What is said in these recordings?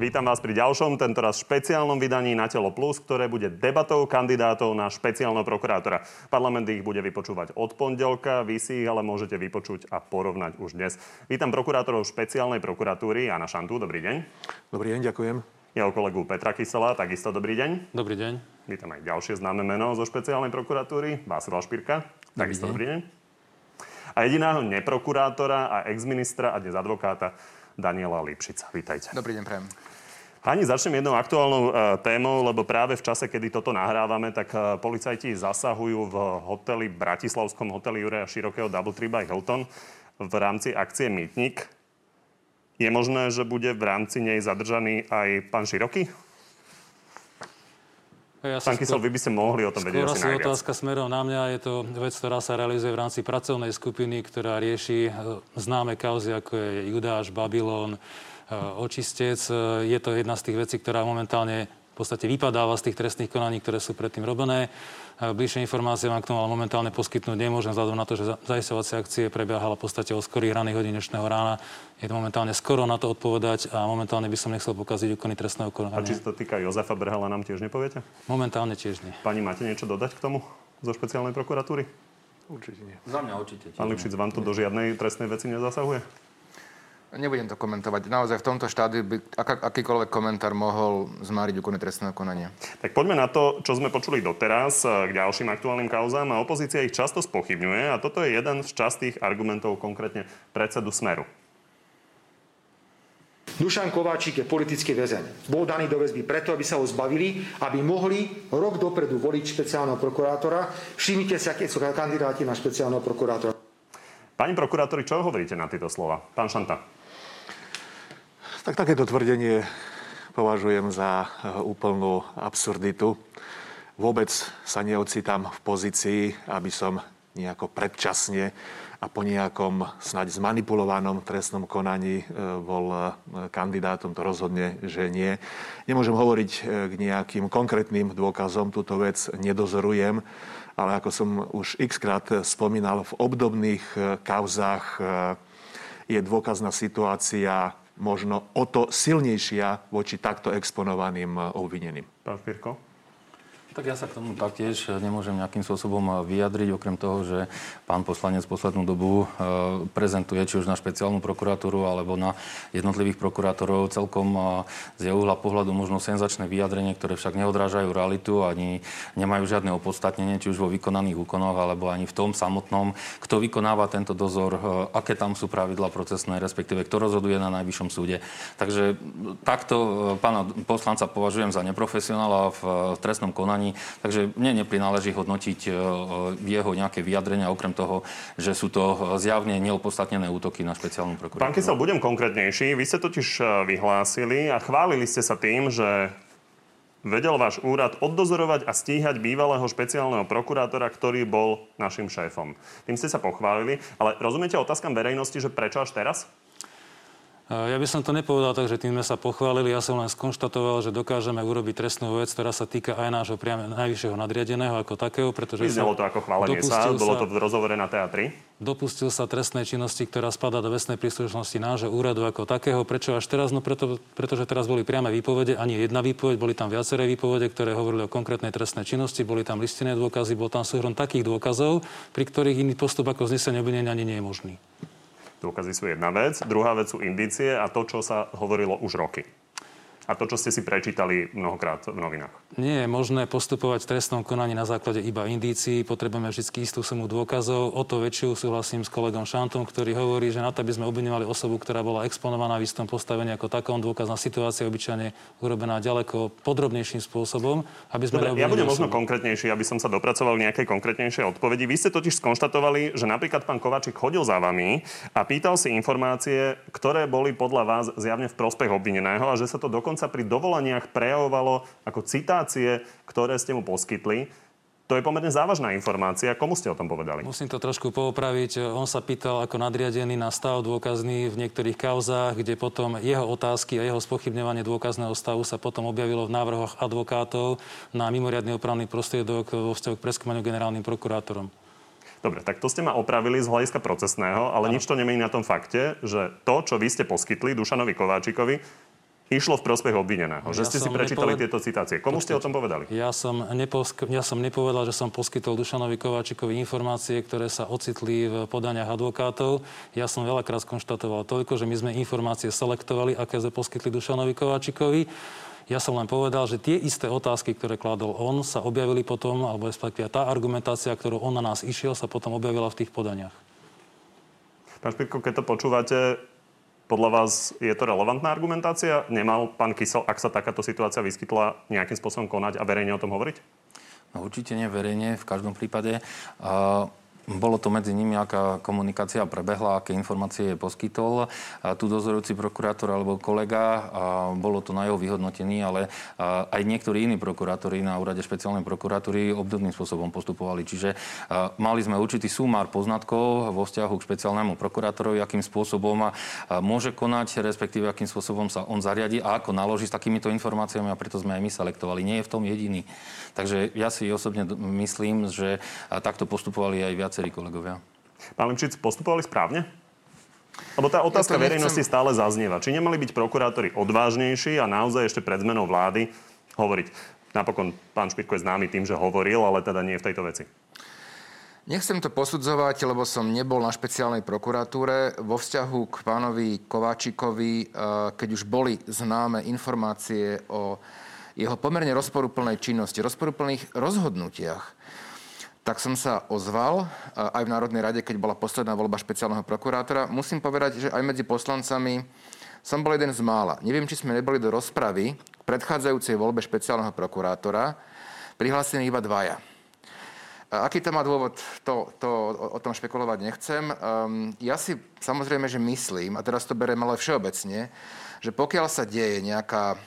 Vítam vás pri ďalšom, tentoraz špeciálnom vydaní na Telo Plus, ktoré bude debatou kandidátov na špeciálneho prokurátora. Parlament ich bude vypočúvať od pondelka, vy si ich ale môžete vypočuť a porovnať už dnes. Vítam prokurátorov špeciálnej prokuratúry Jana Šantu, dobrý deň. Dobrý deň, ďakujem. Jeho kolegu Petra Kysela, takisto dobrý deň. Dobrý deň. Vítam aj ďalšie známe meno zo špeciálnej prokuratúry, Václav Špirka, takisto dobrý deň. A jediného neprokurátora a exministra a dnes advokáta Daniela Lipšica. Vítajte. Dobrý deň, prajem. Ani začnem jednou aktuálnou e, témou, lebo práve v čase, kedy toto nahrávame, tak e, policajti zasahujú v hoteli, bratislavskom hoteli Jureja Širokého Double Tree by Hilton v rámci akcie Mýtnik. Je možné, že bude v rámci nej zadržaný aj pán Široký? Ja Pán Kysel, vy by ste mohli o tom vedieť asi najviac. otázka smerom na mňa. Je to vec, ktorá sa realizuje v rámci pracovnej skupiny, ktorá rieši e, známe kauzy, ako je Judáš, Babylon, Očistec. E, Je to jedna z tých vecí, ktorá momentálne v podstate vypadáva z tých trestných konaní, ktoré sú predtým robené. E, Bližšie informácie vám k tomu ale momentálne poskytnúť nemôžem, vzhľadom na to, že za- zaistovacia akcie prebiehala v podstate o skorých raných hodín dnešného rána. Je to momentálne skoro na to odpovedať a momentálne by som nechcel pokaziť úkony trestného A konania. či sa to týka Jozefa Brhala, nám tiež nepoviete? Momentálne tiež nie. Pani, máte niečo dodať k tomu zo špeciálnej prokuratúry? Určite nie. Za mňa určite. Pán Lipšic, vám to do žiadnej trestnej veci nezasahuje? Nebudem to komentovať. Naozaj v tomto štádiu by aká, akýkoľvek komentár mohol zmáriť úkony trestného konania. Tak poďme na to, čo sme počuli doteraz eh, k ďalším aktuálnym kauzám a opozícia ich často spochybňuje a toto je jeden z častých argumentov konkrétne predsedu Smeru. Dušan Kováčik je politický väzeň. Bol daný do väzby preto, aby sa ho zbavili, aby mohli rok dopredu voliť špeciálneho prokurátora. Všimnite sa, keď sú kandidáti na špeciálneho prokurátora. Pani prokurátori, čo hovoríte na tieto slova? Pán Šanta. Tak takéto tvrdenie považujem za eh, úplnú absurditu. Vôbec sa neocitám v pozícii, aby som nejako predčasne a po nejakom snáď zmanipulovanom trestnom konaní eh, bol eh, kandidátom. To rozhodne, že nie. Nemôžem hovoriť k nejakým konkrétnym dôkazom. Túto vec nedozorujem. Ale ako som už x krát spomínal, v obdobných kauzách je dôkazná situácia možno o to silnejšia voči takto exponovaným eh, obvineným. Pán Špirko. Tak ja sa k tomu taktiež nemôžem nejakým spôsobom vyjadriť, okrem toho, že pán poslanec poslednú dobu e, prezentuje či už na špeciálnu prokuratúru alebo na jednotlivých prokurátorov celkom e, z jeho uhla pohľadu možno senzačné vyjadrenie, ktoré však neodrážajú realitu ani nemajú žiadne opodstatnenie, či už vo vykonaných úkonoch alebo ani v tom samotnom, kto vykonáva tento dozor, e, aké tam sú pravidla procesné, respektíve kto rozhoduje na najvyššom súde. Takže takto e, pána poslanca považujem za neprofesionála v e, trestnom konaní, takže mne neprináleží hodnotiť e, jeho nejaké vyjadrenia, okrem toho, že sú to zjavne neopodstatnené útoky na špeciálnu Pán prokuratúru. Kysel, budem konkrétnejší. Vy ste totiž vyhlásili a chválili ste sa tým, že vedel váš úrad oddozorovať a stíhať bývalého špeciálneho prokurátora, ktorý bol našim šéfom. Tým ste sa pochválili, ale rozumiete otázkam verejnosti, že prečo až teraz? Ja by som to nepovedal tak, že tým sme sa pochválili. Ja som len skonštatoval, že dokážeme urobiť trestnú vec, ktorá sa týka aj nášho priame najvyššieho nadriadeného ako takého, pretože Vyznelo to ako chválenie sa, bolo to v rozhovore na teatri. dopustil sa trestnej činnosti, ktorá spadá do vestnej príslušnosti nášho úradu ako takého. Prečo až teraz? No preto, pretože teraz boli priame výpovede, ani jedna výpoveď, boli tam viaceré výpovede, ktoré hovorili o konkrétnej trestnej činnosti, boli tam listinné dôkazy, bol tam súhrom takých dôkazov, pri ktorých iný postup ako znesenie obvinenia ani nie je možný. Dôkazy sú jedna vec, druhá vec sú indície a to, čo sa hovorilo už roky. A to, čo ste si prečítali mnohokrát v novinách. Nie je možné postupovať v trestnom konaní na základe iba indícií. Potrebujeme vždy istú sumu dôkazov. O to väčšiu súhlasím s kolegom Šantom, ktorý hovorí, že na to, aby sme obviňovali osobu, ktorá bola exponovaná v istom postavení ako takom, dôkazná situácia je obyčajne urobená ďaleko podrobnejším spôsobom, aby sme Dobre, ja budem možno konkrétnejší, aby som sa dopracoval k nejakej konkrétnejšej odpovedi. Vy ste totiž skonštatovali, že napríklad pán Kovačik chodil za vami a pýtal si informácie, ktoré boli podľa vás zjavne v prospech obvineného a že sa to dokonca pri dovolaniach prejavovalo ako citácie, ktoré ste mu poskytli. To je pomerne závažná informácia. Komu ste o tom povedali? Musím to trošku poopraviť. On sa pýtal ako nadriadený na stav dôkazný v niektorých kauzách, kde potom jeho otázky a jeho spochybňovanie dôkazného stavu sa potom objavilo v návrhoch advokátov na mimoriadny opravný prostriedok vo vzťahu k preskúmaniu generálnym prokurátorom. Dobre, tak to ste ma opravili z hľadiska procesného, ale nič to nemení na tom fakte, že to, čo vy ste poskytli Dušanovi Kováčikovi, išlo v prospech obvineného. Ja že ste si prečítali nepoved... tieto citácie. Komu Počkej, ste o tom povedali? Ja som, neposk... ja som nepovedal, že som poskytol Dušanovi Kováčikovi informácie, ktoré sa ocitli v podaniach advokátov. Ja som veľakrát skonštatoval toľko, že my sme informácie selektovali, aké sme poskytli Dušanovi Kováčikovi. Ja som len povedal, že tie isté otázky, ktoré kladol on, sa objavili potom, alebo respektíve tá argumentácia, ktorú on na nás išiel, sa potom objavila v tých podaniach. Pán Špirko, keď to počúvate, podľa vás je to relevantná argumentácia? Nemal pán Kysel, ak sa takáto situácia vyskytla, nejakým spôsobom konať a verejne o tom hovoriť? No, určite nie verejne, v každom prípade. Uh... Bolo to medzi nimi, aká komunikácia prebehla, aké informácie poskytol. A tu dozorujúci prokurátor alebo kolega, a bolo to na jeho vyhodnotení, ale aj niektorí iní prokurátori na úrade špeciálnej prokuratúry obdobným spôsobom postupovali. Čiže mali sme určitý súmar poznatkov vo vzťahu k špeciálnemu prokurátorovi, akým spôsobom môže konať, respektíve akým spôsobom sa on zariadi a ako naloží s takýmito informáciami a preto sme aj my selektovali. Nie je v tom jediný. Takže ja si osobne myslím, že takto postupovali aj viacerí kolegovia. Pán Limčic, postupovali správne? Lebo tá otázka ja verejnosti nechcem... stále zaznieva. Či nemali byť prokurátori odvážnejší a naozaj ešte pred zmenou vlády hovoriť. Napokon pán Špitko je známy tým, že hovoril, ale teda nie v tejto veci. Nechcem to posudzovať, lebo som nebol na špeciálnej prokuratúre. Vo vzťahu k pánovi Kováčikovi, eh, keď už boli známe informácie o jeho pomerne rozporúplnej činnosti, rozporúplných rozhodnutiach, tak som sa ozval aj v Národnej rade, keď bola posledná voľba špeciálneho prokurátora. Musím povedať, že aj medzi poslancami som bol jeden z mála. Neviem, či sme neboli do rozpravy k predchádzajúcej voľbe špeciálneho prokurátora prihlásení iba dvaja. Aký to má dôvod, to, to o tom špekulovať nechcem. Um, ja si samozrejme, že myslím, a teraz to beriem ale všeobecne, že pokiaľ sa deje nejaká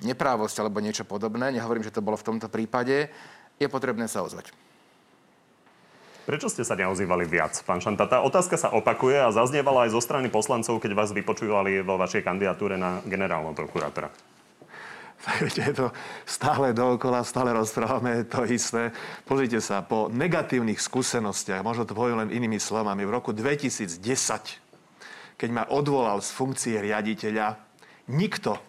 neprávosť alebo niečo podobné, nehovorím, že to bolo v tomto prípade, je potrebné sa ozvať. Prečo ste sa neozývali viac, pán Šanta? Tá otázka sa opakuje a zaznievala aj zo strany poslancov, keď vás vypočúvali vo vašej kandidatúre na generálneho prokurátora. je to stále dookola, stále rozprávame to isté. Pozrite sa, po negatívnych skúsenostiach, možno to poviem len inými slovami, v roku 2010, keď ma odvolal z funkcie riaditeľa, nikto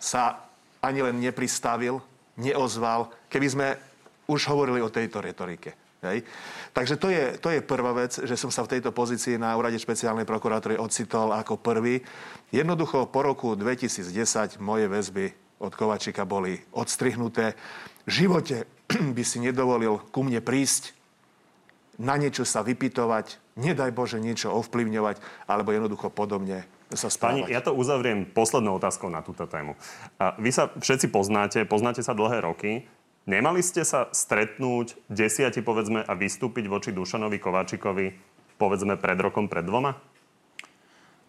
sa ani len nepristavil, neozval. Keby sme už hovorili o tejto retorike. Hej. Takže to je, to je prvá vec, že som sa v tejto pozícii na úrade špeciálnej prokuratúry ocitol ako prvý. Jednoducho po roku 2010 moje väzby od Kovačika boli odstrihnuté. V živote by si nedovolil ku mne prísť, na niečo sa vypitovať, nedaj Bože niečo ovplyvňovať, alebo jednoducho podobne sa správať. Pani, ja to uzavriem poslednou otázkou na túto tému. Vy sa všetci poznáte, poznáte sa dlhé roky. Nemali ste sa stretnúť desiati, povedzme, a vystúpiť voči Dušanovi Kováčikovi, povedzme, pred rokom, pred dvoma?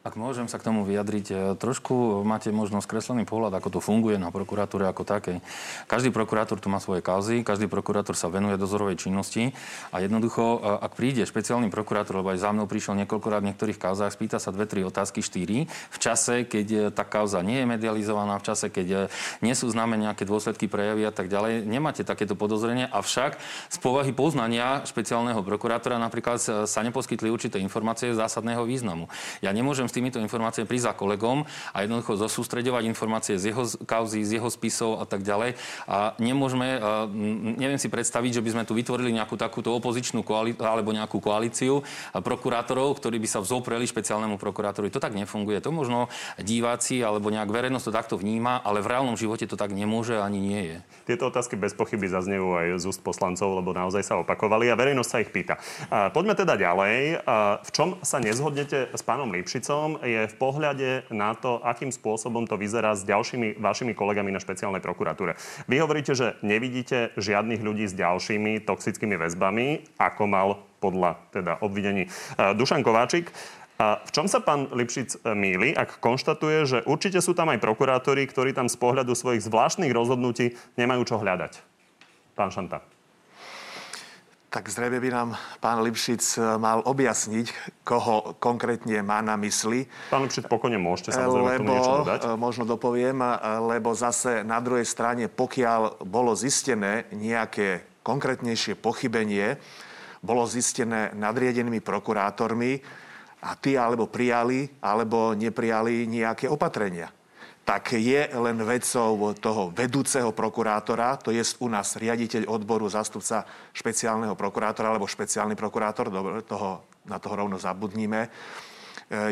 Ak môžem sa k tomu vyjadriť, e, trošku máte možno skreslený pohľad, ako to funguje na prokuratúre ako takej. Každý prokurátor tu má svoje kauzy, každý prokurátor sa venuje dozorovej činnosti a jednoducho, e, ak príde špeciálny prokurátor, lebo aj za mnou prišiel niekoľkokrát v niektorých kauzách, spýta sa dve, tri otázky, štyri, v čase, keď e, tá kauza nie je medializovaná, v čase, keď nie sú známe nejaké dôsledky prejavy a tak ďalej, nemáte takéto podozrenie, avšak z povahy poznania špeciálneho prokurátora napríklad sa neposkytli určité informácie zásadného významu. Ja nemôžem týmito informáciami prísť za kolegom a jednoducho zosústredovať informácie z jeho kauzy, z jeho spisov a tak ďalej. A nemôžeme, neviem si predstaviť, že by sme tu vytvorili nejakú takúto opozičnú koalíciu alebo nejakú koalíciu prokurátorov, ktorí by sa vzopreli špeciálnemu prokurátorovi. To tak nefunguje. To možno diváci alebo nejak verejnosť to takto vníma, ale v reálnom živote to tak nemôže ani nie je. Tieto otázky bez pochyby zaznejú aj z úst poslancov, lebo naozaj sa opakovali a verejnosť sa ich pýta. Poďme teda ďalej. V čom sa nezhodnete s pánom Lipšicom? Potom je v pohľade na to, akým spôsobom to vyzerá s ďalšími vašimi kolegami na špeciálnej prokuratúre. Vy hovoríte, že nevidíte žiadnych ľudí s ďalšími toxickými väzbami, ako mal podľa teda obvidení eh, Dušan Kováčik. A v čom sa pán Lipšic eh, míli, ak konštatuje, že určite sú tam aj prokurátori, ktorí tam z pohľadu svojich zvláštnych rozhodnutí nemajú čo hľadať? Pán Šanta tak zrejme by nám pán Lipšic e, mal objasniť, koho konkrétne má na mysli. Pán Lipšic, pokojne môžete samozrejme lebo, niečo dodať. E, možno dopoviem, e, lebo zase na druhej strane, pokiaľ bolo zistené nejaké konkrétnejšie pochybenie, bolo zistené nadriedenými prokurátormi a tí alebo prijali, alebo neprijali nejaké opatrenia. Tak je len vecou toho vedúceho prokurátora, to je u nás riaditeľ odboru, zástupca špeciálneho prokurátora alebo špeciálny prokurátor, toho, na toho rovno zabudníme, e,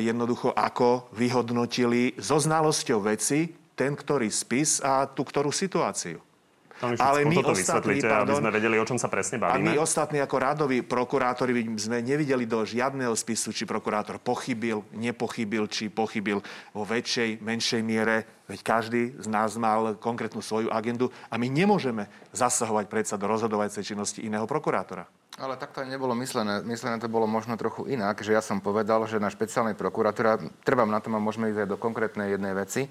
jednoducho ako vyhodnotili so znalosťou veci ten, ktorý spis a tú ktorú situáciu. Ale my to ostatní, pardon, aby sme vedeli, o čom sa presne bavíme. A my ostatní ako radoví prokurátori sme nevideli do žiadneho spisu, či prokurátor pochybil, nepochybil, či pochybil vo väčšej, menšej miere. Veď každý z nás mal konkrétnu svoju agendu a my nemôžeme zasahovať predsa do rozhodovacej činnosti iného prokurátora. Ale takto nebolo myslené. Myslené to bolo možno trochu inak, že ja som povedal, že na špeciálnej prokuratúre, trvám na tom a môžeme ísť aj do konkrétnej jednej veci,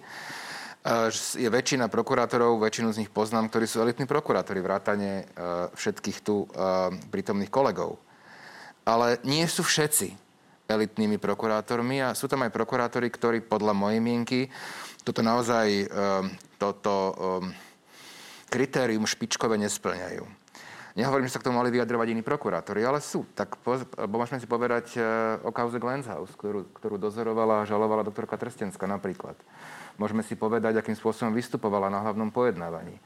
je väčšina prokurátorov, väčšinu z nich poznám, ktorí sú elitní prokurátori, vrátane e, všetkých tu e, prítomných kolegov. Ale nie sú všetci elitnými prokurátormi a sú tam aj prokurátori, ktorí podľa mojej mienky toto naozaj toto kritérium špičkové nesplňajú. Nehovorím, že sa k tomu mali vyjadrovať iní prokurátori, ale sú. Tak po, môžeme si povedať o kauze Glenshaus, ktorú, ktorú dozorovala a žalovala doktorka Trstenská napríklad. Môžeme si povedať, akým spôsobom vystupovala na hlavnom pojednávaní.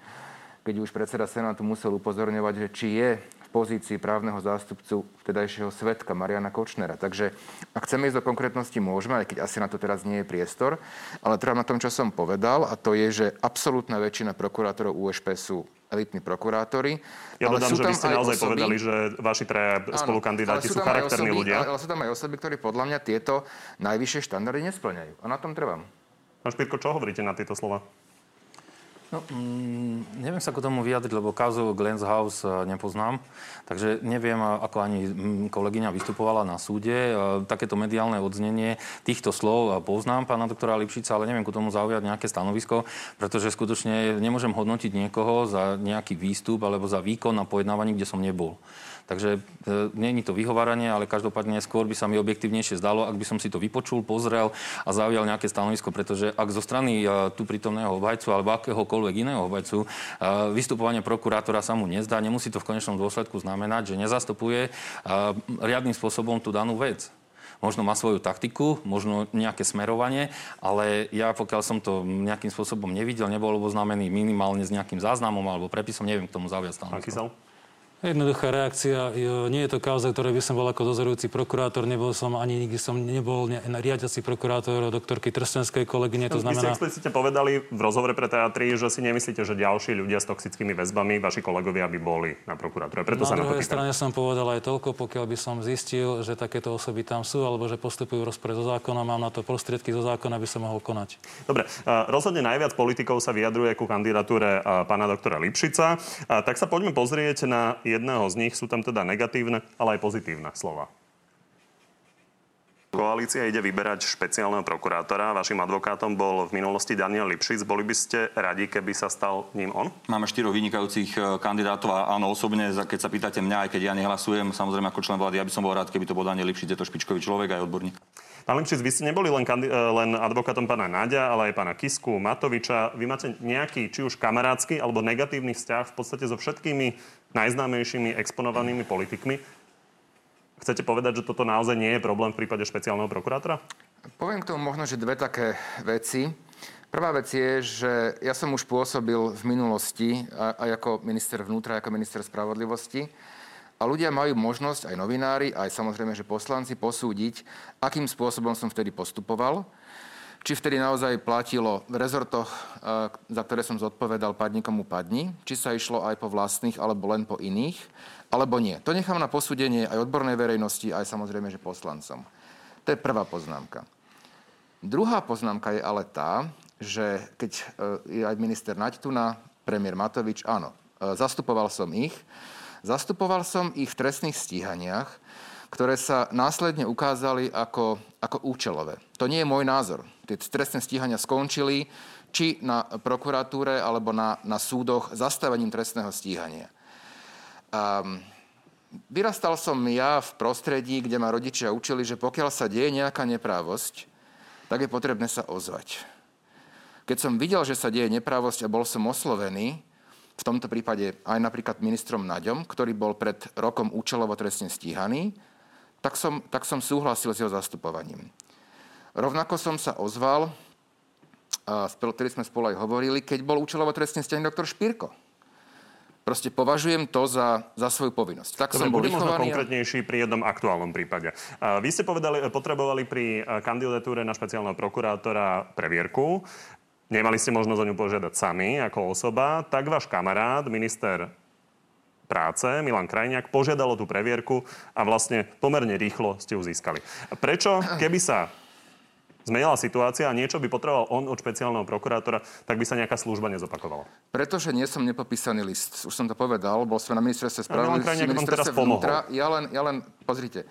Keď už predseda Senátu musel upozorňovať, že či je v pozícii právneho zástupcu vtedajšieho svetka Mariana Kočnera. Takže ak chceme ísť do konkrétnosti, môžeme, aj keď asi na to teraz nie je priestor. Ale trvám na tom, čo som povedal, a to je, že absolútna väčšina prokurátorov USP sú elitní prokurátori. Ja dodám, že vy ste naozaj osoby, povedali, že vaši traja spolukandidáti sú, sú charakterní osoby, ľudia. Ale sú tam aj osoby, ktorí podľa mňa tieto najvyššie štandardy nesplňajú. A na tom trvám. Pán Špirko, čo hovoríte na tieto slova? No, mm, neviem sa k tomu vyjadriť, lebo kauzu Glens House e, nepoznám, takže neviem, ako ani mm, kolegyňa vystupovala na súde. E, takéto mediálne odznenie týchto slov e, poznám pána doktora Lipšica, ale neviem ku tomu zaujať nejaké stanovisko, pretože skutočne nemôžem hodnotiť niekoho za nejaký výstup alebo za výkon na pojednávaní, kde som nebol. Takže e, není to vyhováranie, ale každopádne skôr by sa mi objektívnejšie zdalo, ak by som si to vypočul, pozrel a zaujal nejaké stanovisko, pretože ak zo strany e, tu prítomného obhajcu alebo akéhokoľvek iného obhajcu e, vystupovanie prokurátora sa mu nezdá, nemusí to v konečnom dôsledku znamenať, že nezastupuje riadnym spôsobom tú danú vec možno má svoju taktiku, možno nejaké smerovanie, ale ja pokiaľ som to nejakým spôsobom nevidel, nebol oboznámený minimálne s nejakým záznamom alebo prepisom, neviem k tomu zaujať stanovisko. Jednoduchá reakcia. Nie je to kauza, ktoré by som bol ako dozorujúci prokurátor. Nebol som ani nikdy som nebol riadiaci prokurátor doktorky Trstenskej kolegyne. To znamená... Vy ste explicitne povedali v rozhovore pre teatri, že si nemyslíte, že ďalší ľudia s toxickými väzbami, vaši kolegovia, by boli na prokuratúre. Preto na sa druhej strane som povedal aj toľko, pokiaľ by som zistil, že takéto osoby tam sú, alebo že postupujú v rozpore so zákonom, mám na to prostriedky zo zákona, aby som mohol konať. Dobre, rozhodne najviac politikov sa vyjadruje ku kandidatúre pána doktora Lipšica. Tak sa poďme pozrieť na jedného z nich sú tam teda negatívne, ale aj pozitívne slova. Koalícia ide vyberať špeciálneho prokurátora. Vašim advokátom bol v minulosti Daniel Lipšic. Boli by ste radi, keby sa stal ním on? Máme štyroch vynikajúcich e, kandidátov a áno, osobne, keď sa pýtate mňa, aj keď ja nehlasujem, samozrejme ako člen vlády, ja by som bol rád, keby to bol Daniel Lipšic, je to špičkový človek aj odborník. Pán Lipšic, vy ste neboli len, kandi- e, len advokátom pána Náďa, ale aj pána Kisku, Matoviča. Vy máte nejaký, či už kamarádsky alebo negatívny vzťah v podstate so všetkými najznámejšími exponovanými politikmi. Chcete povedať, že toto naozaj nie je problém v prípade špeciálneho prokurátora? Poviem k tomu možno, že dve také veci. Prvá vec je, že ja som už pôsobil v minulosti aj ako minister vnútra, ako minister spravodlivosti. A ľudia majú možnosť, aj novinári, aj samozrejme, že poslanci, posúdiť, akým spôsobom som vtedy postupoval či vtedy naozaj platilo v rezortoch, eh, za ktoré som zodpovedal padni komu padni, či sa išlo aj po vlastných alebo len po iných, alebo nie. To nechám na posúdenie aj odbornej verejnosti, aj samozrejme, že poslancom. To je prvá poznámka. Druhá poznámka je ale tá, že keď eh, je aj minister Naďtuna, premiér Matovič, áno, eh, zastupoval som ich. Zastupoval som ich v trestných stíhaniach, ktoré sa následne ukázali ako, ako účelové. To nie je môj názor. Tie trestné stíhania skončili či na prokuratúre alebo na, na súdoch zastavením trestného stíhania. Um, vyrastal som ja v prostredí, kde ma rodičia učili, že pokiaľ sa deje nejaká neprávosť, tak je potrebné sa ozvať. Keď som videl, že sa deje neprávosť a bol som oslovený, v tomto prípade aj napríklad ministrom Naďom, ktorý bol pred rokom účelovo trestne stíhaný, tak som, tak som súhlasil s jeho zastupovaním. Rovnako som sa ozval a ktorý sme spolu aj hovorili, keď bol účelovo trestne stianý doktor Špírko. Proste považujem to za, za svoju povinnosť. Tak Dobre, som bol budem možno konkrétnejší pri jednom aktuálnom prípade. A Vy ste povedali, potrebovali pri kandidatúre na špeciálneho prokurátora previerku. Nemali ste možnosť o ňu požiadať sami ako osoba, tak váš kamarát, minister práce, Milan Krajniak, požiadalo tú previerku a vlastne pomerne rýchlo ste ju získali. Prečo, keby sa zmenila situácia a niečo by potreboval on od špeciálneho prokurátora, tak by sa nejaká služba nezopakovala. Pretože nie som nepopísaný list. Už som to povedal, bol som na ministerstve spravodlivosti, ministerstve vnútra. Ja len, ja len, pozrite,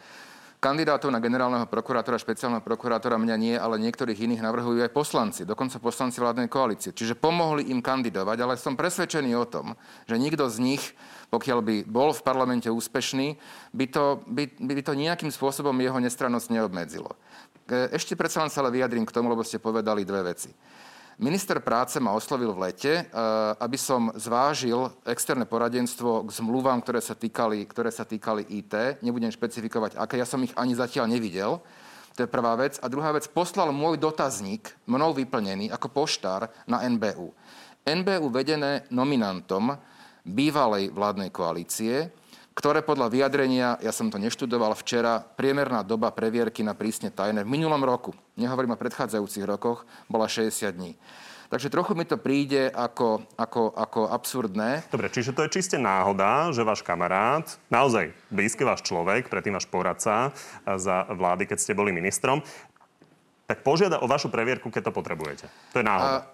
kandidátov na generálneho prokurátora, špeciálneho prokurátora mňa nie, ale niektorých iných navrhujú aj poslanci, dokonca poslanci vládnej koalície. Čiže pomohli im kandidovať, ale som presvedčený o tom, že nikto z nich, pokiaľ by bol v parlamente úspešný, by to, by, by to nejakým spôsobom jeho nestrannosť neobmedzilo. E, Ešte predsa len sa ale vyjadrím k tomu, lebo ste povedali dve veci. Minister práce ma oslovil v lete, e, aby som zvážil externé poradenstvo k zmluvám, ktoré sa týkali, ktoré sa týkali IT. Nebudem špecifikovať, aké. Ja som ich ani zatiaľ nevidel. To je prvá vec. A druhá vec, poslal môj dotazník, mnou vyplnený, ako poštár na NBU. NBU vedené nominantom bývalej vládnej koalície, ktoré podľa vyjadrenia, ja som to neštudoval včera, priemerná doba previerky na prísne tajné v minulom roku, nehovorím o predchádzajúcich rokoch, bola 60 dní. Takže trochu mi to príde ako, ako, ako absurdné. Dobre, čiže to je čiste náhoda, že váš kamarát, naozaj blízky váš človek, predtým váš poradca a za vlády, keď ste boli ministrom, tak požiada o vašu previerku, keď to potrebujete. To je náhoda.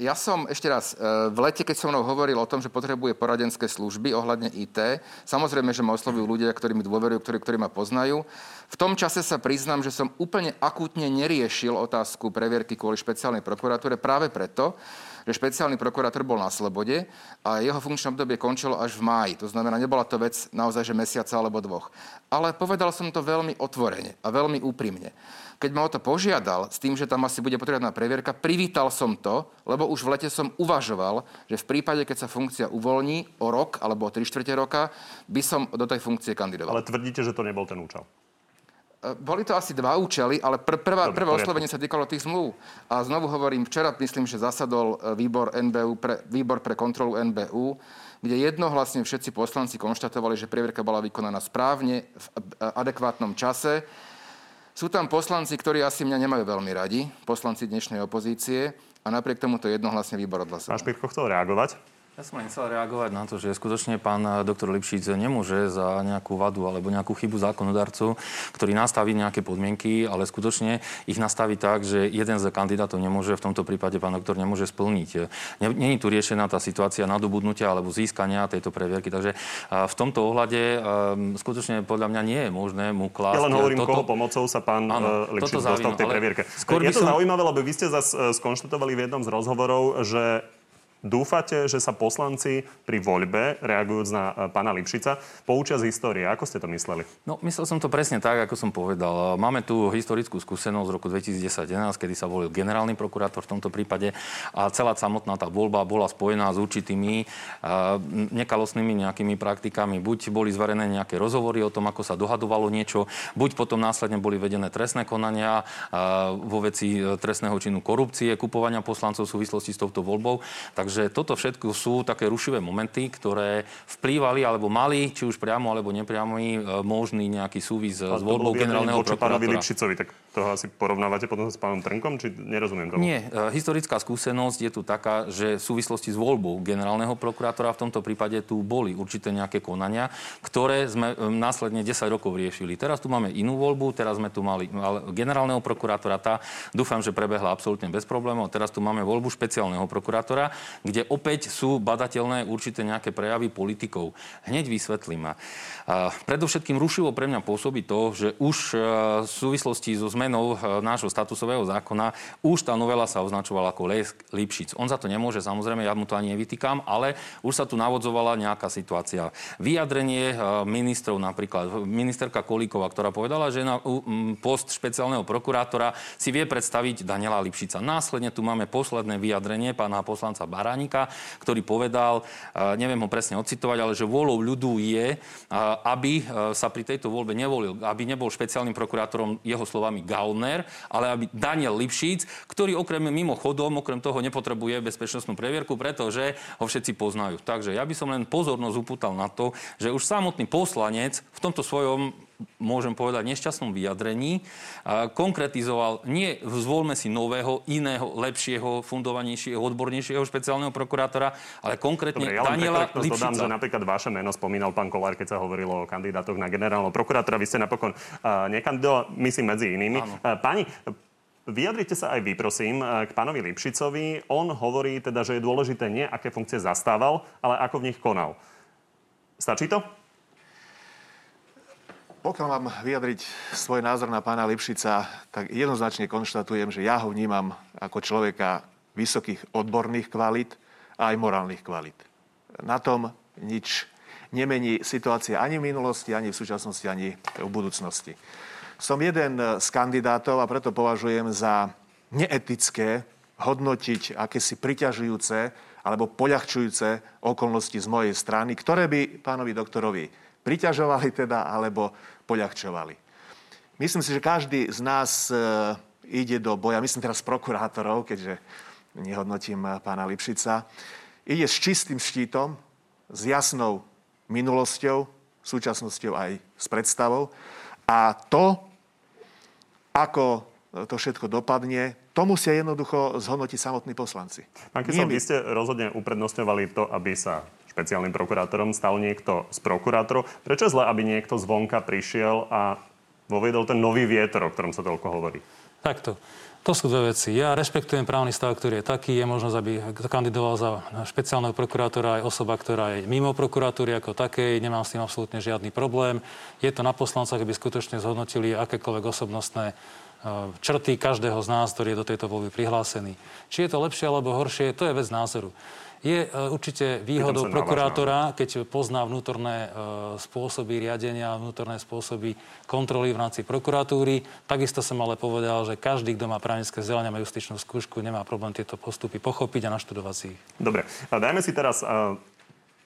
Ja som ešte raz, e, v lete, keď som mnou hovoril o tom, že potrebuje poradenské služby ohľadne IT, samozrejme, že ma oslovujú ľudia, ktorí mi dôverujú, ktorí, ktorí ma poznajú. V tom čase sa priznám, že som úplne akútne neriešil otázku previerky kvôli špeciálnej prokuratúre práve preto, že špeciálny prokurátor bol na slobode a jeho funkčné obdobie končilo až v máji. To znamená, nebola to vec naozaj, že mesiaca alebo dvoch. Ale povedal som to veľmi otvorene a veľmi úprimne. Keď ma o to požiadal s tým, že tam asi bude potrebná previerka, privítal som to, lebo už v lete som uvažoval, že v prípade, keď sa funkcia uvoľní o rok alebo o 3 čtvrte roka, by som do tej funkcie kandidoval. Ale tvrdíte, že to nebol ten účel. E, Boli to asi dva účely, ale pr- prvá, Dobre, prvé poriadku. oslovenie sa týkalo tých zmluv. A znovu hovorím, včera myslím, že zasadol e, výbor, NBU pre, výbor pre kontrolu NBU, kde jednohlasne všetci poslanci konštatovali, že previerka bola vykonaná správne, v e, adekvátnom čase. Sú tam poslanci, ktorí asi mňa nemajú veľmi radi, poslanci dnešnej opozície, a napriek tomu to jednohlasne výbor odhlasoval. Pán Špirko chcel reagovať. Ja som len chcel reagovať na to, že skutočne pán doktor Lipšic nemôže za nejakú vadu alebo nejakú chybu zákonodarcu, ktorý nastaví nejaké podmienky, ale skutočne ich nastaví tak, že jeden z kandidátov nemôže, v tomto prípade pán doktor nemôže splniť. Není tu riešená tá situácia nadobudnutia alebo získania tejto previerky. Takže a, v tomto ohľade a, skutočne podľa mňa nie je možné mu klásť... Ja len hovorím, toto... koho pomocou sa pán Áno, Áno, Lipšic dostal v tej previerke. skôr Je to som- zaujímavé, lebo vy ste zase skonštatovali v jednom z rozhovorov, že Dúfate, že sa poslanci pri voľbe, reagujúc na e, pána Lipšica, poučia z histórie. Ako ste to mysleli? No, myslel som to presne tak, ako som povedal. Máme tu historickú skúsenosť z roku 2011, kedy sa volil generálny prokurátor v tomto prípade a celá samotná tá voľba bola spojená s určitými uh, nekalostnými nejakými praktikami. Buď boli zverené nejaké rozhovory o tom, ako sa dohadovalo niečo, buď potom následne boli vedené trestné konania vo veci e, trestného činu korupcie, kupovania poslancov v súvislosti s touto voľbou. Takže toto všetko sú také rušivé momenty, ktoré vplývali alebo mali, či už priamo alebo nepriamy, e, možný nejaký súvis s voľbou generálneho voči pánovi prokurátora. Lipšicovi, tak toho asi porovnávate potom s pánom Trnkom, či nerozumiem tomu? Nie, e, historická skúsenosť je tu taká, že v súvislosti s voľbou generálneho prokurátora v tomto prípade tu boli určité nejaké konania, ktoré sme e, následne 10 rokov riešili. Teraz tu máme inú voľbu, teraz sme tu mali generálneho prokurátora, tá dúfam, že prebehla absolútne bez problémov. Teraz tu máme voľbu špeciálneho prokurátora, kde opäť sú badateľné určité nejaké prejavy politikov. Hneď vysvetlím. Predovšetkým rušivo pre mňa pôsobí to, že už e, v súvislosti so zmenou e, nášho statusového zákona už tá novela sa označovala ako Les Lipšic. On za to nemôže, samozrejme, ja mu to ani nevytýkam, ale už sa tu navodzovala nejaká situácia. Vyjadrenie e, ministrov, napríklad ministerka Kolíková, ktorá povedala, že na post špeciálneho prokurátora si vie predstaviť Daniela Lipšica. Následne tu máme posledné vyjadrenie pána poslanca Bara, Hránika, ktorý povedal, neviem ho presne ocitovať, ale že vôľou ľudu je, aby sa pri tejto voľbe nevolil, aby nebol špeciálnym prokurátorom jeho slovami Gauner, ale aby Daniel Lipšic, ktorý okrem mimochodom, okrem toho nepotrebuje bezpečnostnú previerku, pretože ho všetci poznajú. Takže ja by som len pozornosť upútal na to, že už samotný poslanec v tomto svojom môžem povedať, nešťastnom vyjadrení konkretizoval nie zvolme si nového, iného, lepšieho, fundovanejšieho, odbornejšieho špeciálneho prokurátora, ale konkrétne Dobre, ja Daniela Lipšica. dodám, že napríklad vaše meno spomínal pán Kolár, keď sa hovorilo o kandidátoch na generálneho prokurátora. Vy ste napokon uh, myslím, medzi inými. Uh, pani, Vyjadrite sa aj vy, prosím, k pánovi Lipšicovi. On hovorí teda, že je dôležité nie, aké funkcie zastával, ale ako v nich konal. Stačí to? Pokiaľ mám vyjadriť svoj názor na pána Lipšica, tak jednoznačne konštatujem, že ja ho vnímam ako človeka vysokých odborných kvalít a aj morálnych kvalít. Na tom nič nemení situácia ani v minulosti, ani v súčasnosti, ani v budúcnosti. Som jeden z kandidátov a preto považujem za neetické hodnotiť akési priťažujúce alebo poľahčujúce okolnosti z mojej strany, ktoré by pánovi doktorovi priťažovali teda, alebo poľahčovali. Myslím si, že každý z nás e, ide do boja, myslím teraz prokurátorov, keďže nehodnotím e, pána Lipšica, ide s čistým štítom, s jasnou minulosťou, súčasnosťou aj s predstavou. A to, ako to všetko dopadne, to musia jednoducho zhodnotiť samotní poslanci. Pán Kysel, vy ste rozhodne uprednostňovali to, aby sa špeciálnym prokurátorom stal niekto z prokurátorov. Prečo zle, aby niekto zvonka prišiel a voviedol ten nový vietor, o ktorom sa toľko hovorí? Takto. To sú dve veci. Ja rešpektujem právny stav, ktorý je taký. Je možnosť, aby kandidoval za špeciálneho prokurátora aj osoba, ktorá je mimo prokuratúry ako takej. Nemám s tým absolútne žiadny problém. Je to na poslancoch, aby skutočne zhodnotili akékoľvek osobnostné eh, črty každého z nás, ktorý je do tejto voľby prihlásený. Či je to lepšie alebo horšie, to je vec názoru. Je e, určite výhodou prokurátora, keď pozná vnútorné e, spôsoby riadenia, vnútorné spôsoby kontroly v rámci prokuratúry. Takisto som ale povedal, že každý, kto má právnické vzdelanie a justičnú skúšku, nemá problém tieto postupy pochopiť a naštudovať si ich. Dobre, dajme si teraz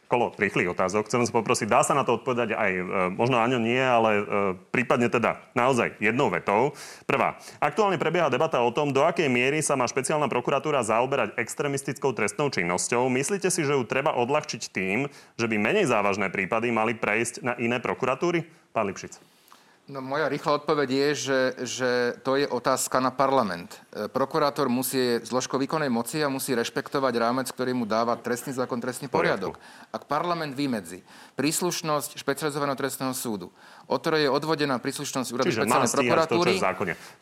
kolo rýchlych otázok. Chcem sa poprosiť, dá sa na to odpovedať aj, e, možno Aňo nie, ale e, prípadne teda naozaj jednou vetou. Prvá. Aktuálne prebieha debata o tom, do akej miery sa má špeciálna prokuratúra zaoberať extremistickou trestnou činnosťou. Myslíte si, že ju treba odľahčiť tým, že by menej závažné prípady mali prejsť na iné prokuratúry? Pán Lipšic. No, moja rýchla odpoveď je, že, že to je otázka na parlament. E, prokurátor musí zložko výkonnej moci a musí rešpektovať rámec, ktorý mu dáva trestný zákon, trestný poriadok. Ak parlament vymedzi príslušnosť špecializovaného trestného súdu, o ktorej je odvodená príslušnosť úradu špeciálnej prokuratúry,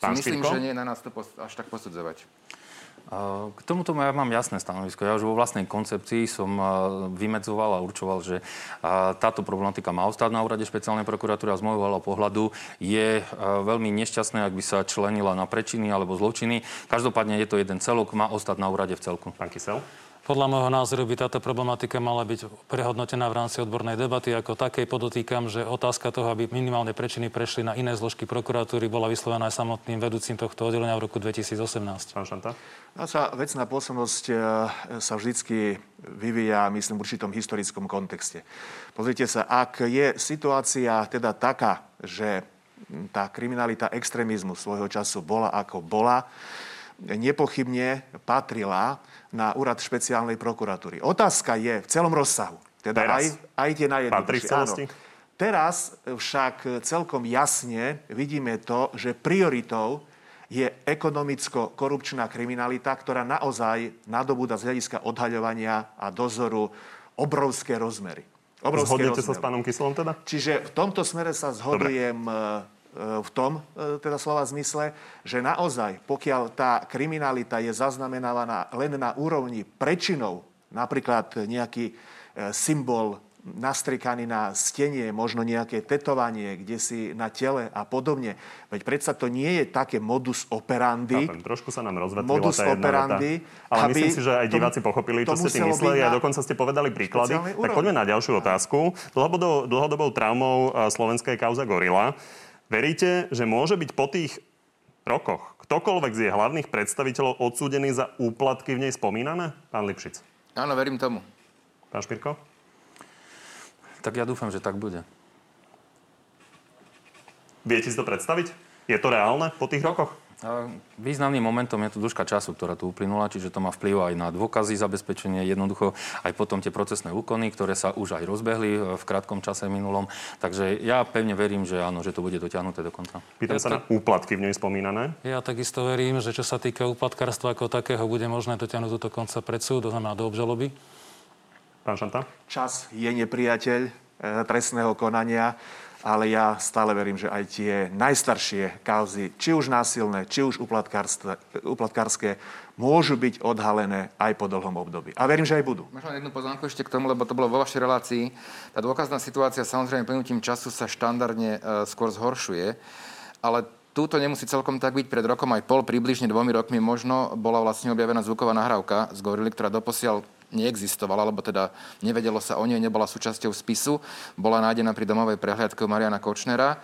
to, myslím, že nie je na nás to až tak posudzovať. K tomuto ja mám jasné stanovisko. Ja už vo vlastnej koncepcii som vymedzoval a určoval, že táto problematika má ostať na úrade špeciálnej prokuratúry a z môjho pohľadu je veľmi nešťastné, ak by sa členila na prečiny alebo zločiny. Každopádne je to jeden celok, má ostať na úrade v celku. Pán Kysel? Podľa môjho názoru by táto problematika mala byť prehodnotená v rámci odbornej debaty. Ako takej podotýkam, že otázka toho, aby minimálne prečiny prešli na iné zložky prokuratúry, bola vyslovená aj samotným vedúcim tohto oddelenia v roku 2018. Pán Šanta? Naša vecná pôsobnosť e, sa vždycky vyvíja, myslím, v určitom historickom kontexte. Pozrite sa, ak je situácia teda taká, že tá kriminalita extrémizmu svojho času bola ako bola, nepochybne patrila na úrad špeciálnej prokuratúry. Otázka je v celom rozsahu. Teda Teraz aj, aj tie najjednoduchšie. Teraz však celkom jasne vidíme to, že prioritou je ekonomicko-korupčná kriminalita, ktorá naozaj nadobúda z hľadiska odhaľovania a dozoru obrovské rozmery. Obrovské Zhodnete rozmery. sa s pánom Kyslom teda? Čiže v tomto smere sa zhodujem Dobre v tom e, teda slova zmysle, že naozaj, pokiaľ tá kriminalita je zaznamenávaná len na úrovni prečinov, napríklad nejaký e, symbol nastrikaný na stenie, možno nejaké tetovanie, kde si na tele a podobne. Veď predsa to nie je také modus operandi. Chápem, trošku sa nám rozvetlila modus tá operandi, Ale myslím si, že aj diváci pochopili, čo ste tým mysleli a dokonca ste povedali príklady. Tak poďme na ďalšiu otázku. Dlhodobou, dlhodobou traumou slovenskej kauza Gorila Veríte, že môže byť po tých rokoch ktokoľvek z jej hlavných predstaviteľov odsúdený za úplatky v nej spomínané? Pán Lipšic. Áno, verím tomu. Pán Špirko? Tak ja dúfam, že tak bude. Viete si to predstaviť? Je to reálne po tých rokoch? Významným momentom je tu dĺžka času, ktorá tu uplynula, čiže to má vplyv aj na dôkazy, zabezpečenie, jednoducho aj potom tie procesné úkony, ktoré sa už aj rozbehli e, v krátkom čase minulom. Takže ja pevne verím, že áno, že to bude dotiahnuté do konca. Pýtam ja sa na úplatky v nej spomínané. Ja takisto verím, že čo sa týka úplatkárstva ako takého, bude možné dotiahnuť do konca pred súd, to znamená do obžaloby. Pán Šanta? Čas je nepriateľ e, trestného konania ale ja stále verím, že aj tie najstaršie kauzy, či už násilné, či už uplatkárske, môžu byť odhalené aj po dlhom období. A verím, že aj budú. Možno jednu poznámku ešte k tomu, lebo to bolo vo vašej relácii. Tá dôkazná situácia samozrejme plynutím času sa štandardne e, skôr zhoršuje, ale Túto nemusí celkom tak byť. Pred rokom aj pol, približne dvomi rokmi možno bola vlastne objavená zvuková nahrávka z Gorily, ktorá doposiaľ neexistovala, alebo teda nevedelo sa o nej, nebola súčasťou spisu. Bola nájdená pri domovej prehliadke Mariana Kočnera.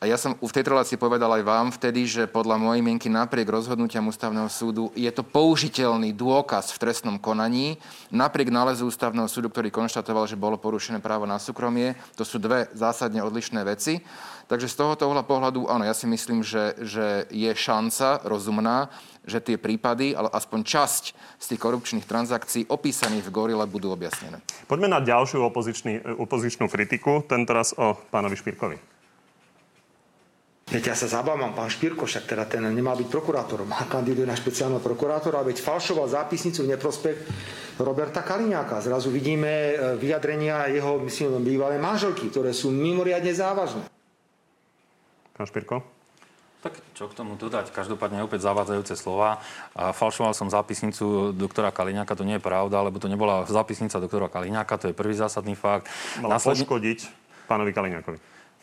A ja som v tejto relácii povedal aj vám vtedy, že podľa mojej mienky napriek rozhodnutiam ústavného súdu je to použiteľný dôkaz v trestnom konaní. Napriek nálezu ústavného súdu, ktorý konštatoval, že bolo porušené právo na súkromie, to sú dve zásadne odlišné veci. Takže z tohoto uhla pohľadu, áno, ja si myslím, že, že je šanca rozumná, že tie prípady, ale aspoň časť z tých korupčných transakcií opísaných v Gorile budú objasnené. Poďme na ďalšiu opozičnú kritiku, tentoraz o pánovi Špírkovi. Veď ja sa zabávam, pán Špírko, však teda ten nemá byť prokurátorom, a kandiduje na špeciálneho prokurátora, veď falšoval zápisnicu v neprospech Roberta Kaliňáka. Zrazu vidíme e, vyjadrenia jeho, myslím, bývalé manželky, ktoré sú mimoriadne závažné. Pán Špírko? Tak čo k tomu dodať? Každopádne opäť zavádzajúce slova. A falšoval som zápisnicu doktora Kaliňáka, to nie je pravda, lebo to nebola zápisnica doktora Kaliňáka, to je prvý zásadný fakt. Mala Následne... poškodiť pánovi Kaliňákovi.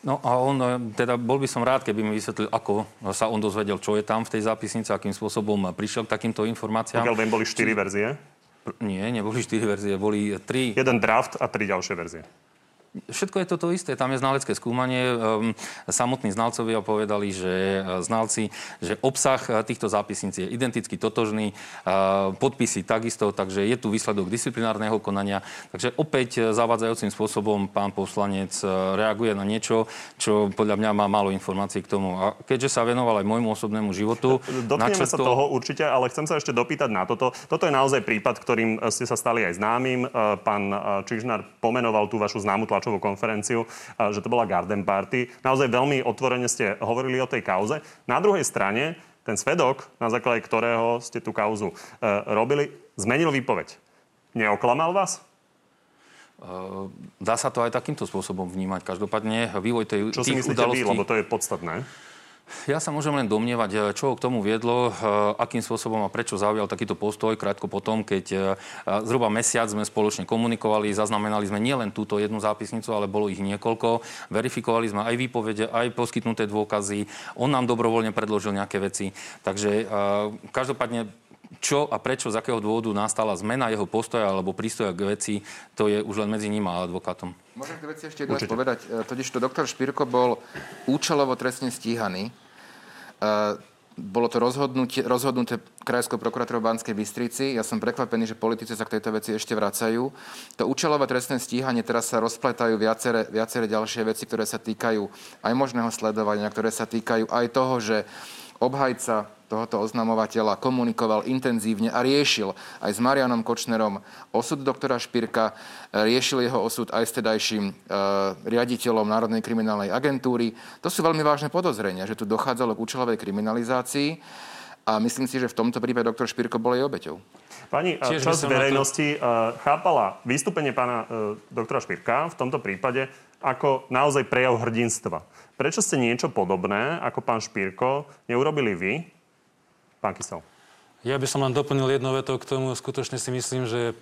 No a on, teda bol by som rád, keby mi vysvetlil, ako sa on dozvedel, čo je tam v tej zápisnici, akým spôsobom prišiel k takýmto informáciám. Pokiaľ viem, boli štyri verzie? Nie, neboli štyri verzie, boli tri. Jeden draft a tri ďalšie verzie. Všetko je toto isté. Tam je znalecké skúmanie. Ehm, samotní znalcovia povedali, že e, znalci, že obsah e, týchto zápisníc je identicky totožný, e, podpisy takisto, takže je tu výsledok disciplinárneho konania. Takže opäť zavádzajúcim spôsobom pán poslanec reaguje na niečo, čo podľa mňa má málo informácií k tomu. A keďže sa venoval aj môjmu osobnému životu... Dotkneme načrto... sa toho určite, ale chcem sa ešte dopýtať na toto. Toto je naozaj prípad, ktorým ste sa stali aj známym. Pán Čižnár pomenoval tú vašu známu tlač tlačovú konferenciu, že to bola Garden Party. Naozaj veľmi otvorene ste hovorili o tej kauze. Na druhej strane, ten svedok, na základe ktorého ste tú kauzu e, robili, zmenil výpoveď. Neoklamal vás? E, dá sa to aj takýmto spôsobom vnímať. Každopádne vývoj tej, Čo si myslíte udalostí... vy, lebo to je podstatné? Ja sa môžem len domnievať, eh, čo k tomu viedlo, eh, akým spôsobom a prečo zaujal takýto postoj krátko potom, keď eh, zhruba mesiac sme spoločne komunikovali, zaznamenali sme nielen túto jednu zápisnicu, ale bolo ich niekoľko. Verifikovali sme aj výpovede, aj poskytnuté dôkazy. On nám dobrovoľne predložil nejaké veci. Takže každopádne čo a prečo, z akého dôvodu nastala zmena jeho postoja alebo prístoja k veci, to je už len medzi ním a advokátom. Môžem tie veci ešte jednu povedať. E, totiž to doktor Špirko bol účelovo trestne stíhaný. E, bolo to rozhodnutie, rozhodnuté Krajskou prokuratúrou Banskej Bystrici. Ja som prekvapený, že politici sa k tejto veci ešte vracajú. To účelové trestné stíhanie teraz sa rozpletajú viaceré, viaceré ďalšie veci, ktoré sa týkajú aj možného sledovania, ktoré sa týkajú aj toho, že obhajca tohoto oznamovateľa komunikoval intenzívne a riešil aj s Marianom Kočnerom osud doktora Špirka, riešil jeho osud aj s tedajším e, riaditeľom Národnej kriminálnej agentúry. To sú veľmi vážne podozrenia, že tu dochádzalo k účelovej kriminalizácii a myslím si, že v tomto prípade doktor Špirko bol jej obeťou. Pani, Čiže časť verejnosti to... chápala vystúpenie pána e, doktora Špirka v tomto prípade ako naozaj prejav hrdinstva. Prečo ste niečo podobné, ako pán Špírko, neurobili vy, pán Kysel? Ja by som len doplnil jednu vetu k tomu. Skutočne si myslím, že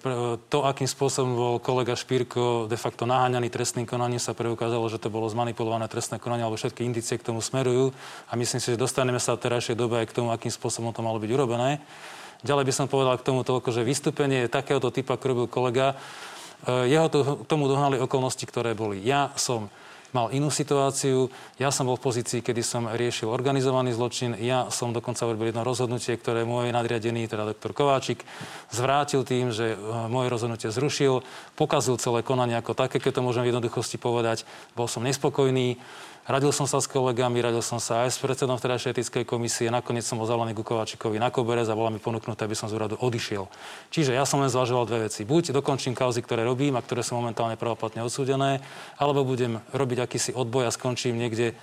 to, akým spôsobom bol kolega Špírko de facto naháňaný trestným konaním, sa preukázalo, že to bolo zmanipulované trestné konanie, alebo všetky indície k tomu smerujú. A myslím si, že dostaneme sa v terajšej dobe aj k tomu, akým spôsobom to malo byť urobené. Ďalej by som povedal k tomu toľko, že vystúpenie takéhoto typu, ako robil kolega, e, jeho to, k tomu dohnali okolnosti, ktoré boli. Ja som mal inú situáciu. Ja som bol v pozícii, kedy som riešil organizovaný zločin. Ja som dokonca urobil jedno rozhodnutie, ktoré môj nadriadený, teda doktor Kováčik, zvrátil tým, že e, moje rozhodnutie zrušil, pokazil celé konanie ako také, keď to môžem v jednoduchosti povedať. Bol som nespokojný. Radil som sa s kolegami, radil som sa aj s predsedom vtedajšej etickej komisie. Nakoniec som zavolený ku Kovačikovi na Koberez a bola mi ponúknuté, aby som z úradu odišiel. Čiže ja som len zvažoval dve veci. Buď dokončím kauzy, ktoré robím a ktoré sú momentálne pravoplatne odsúdené, alebo budem robiť akýsi odboj a skončím niekde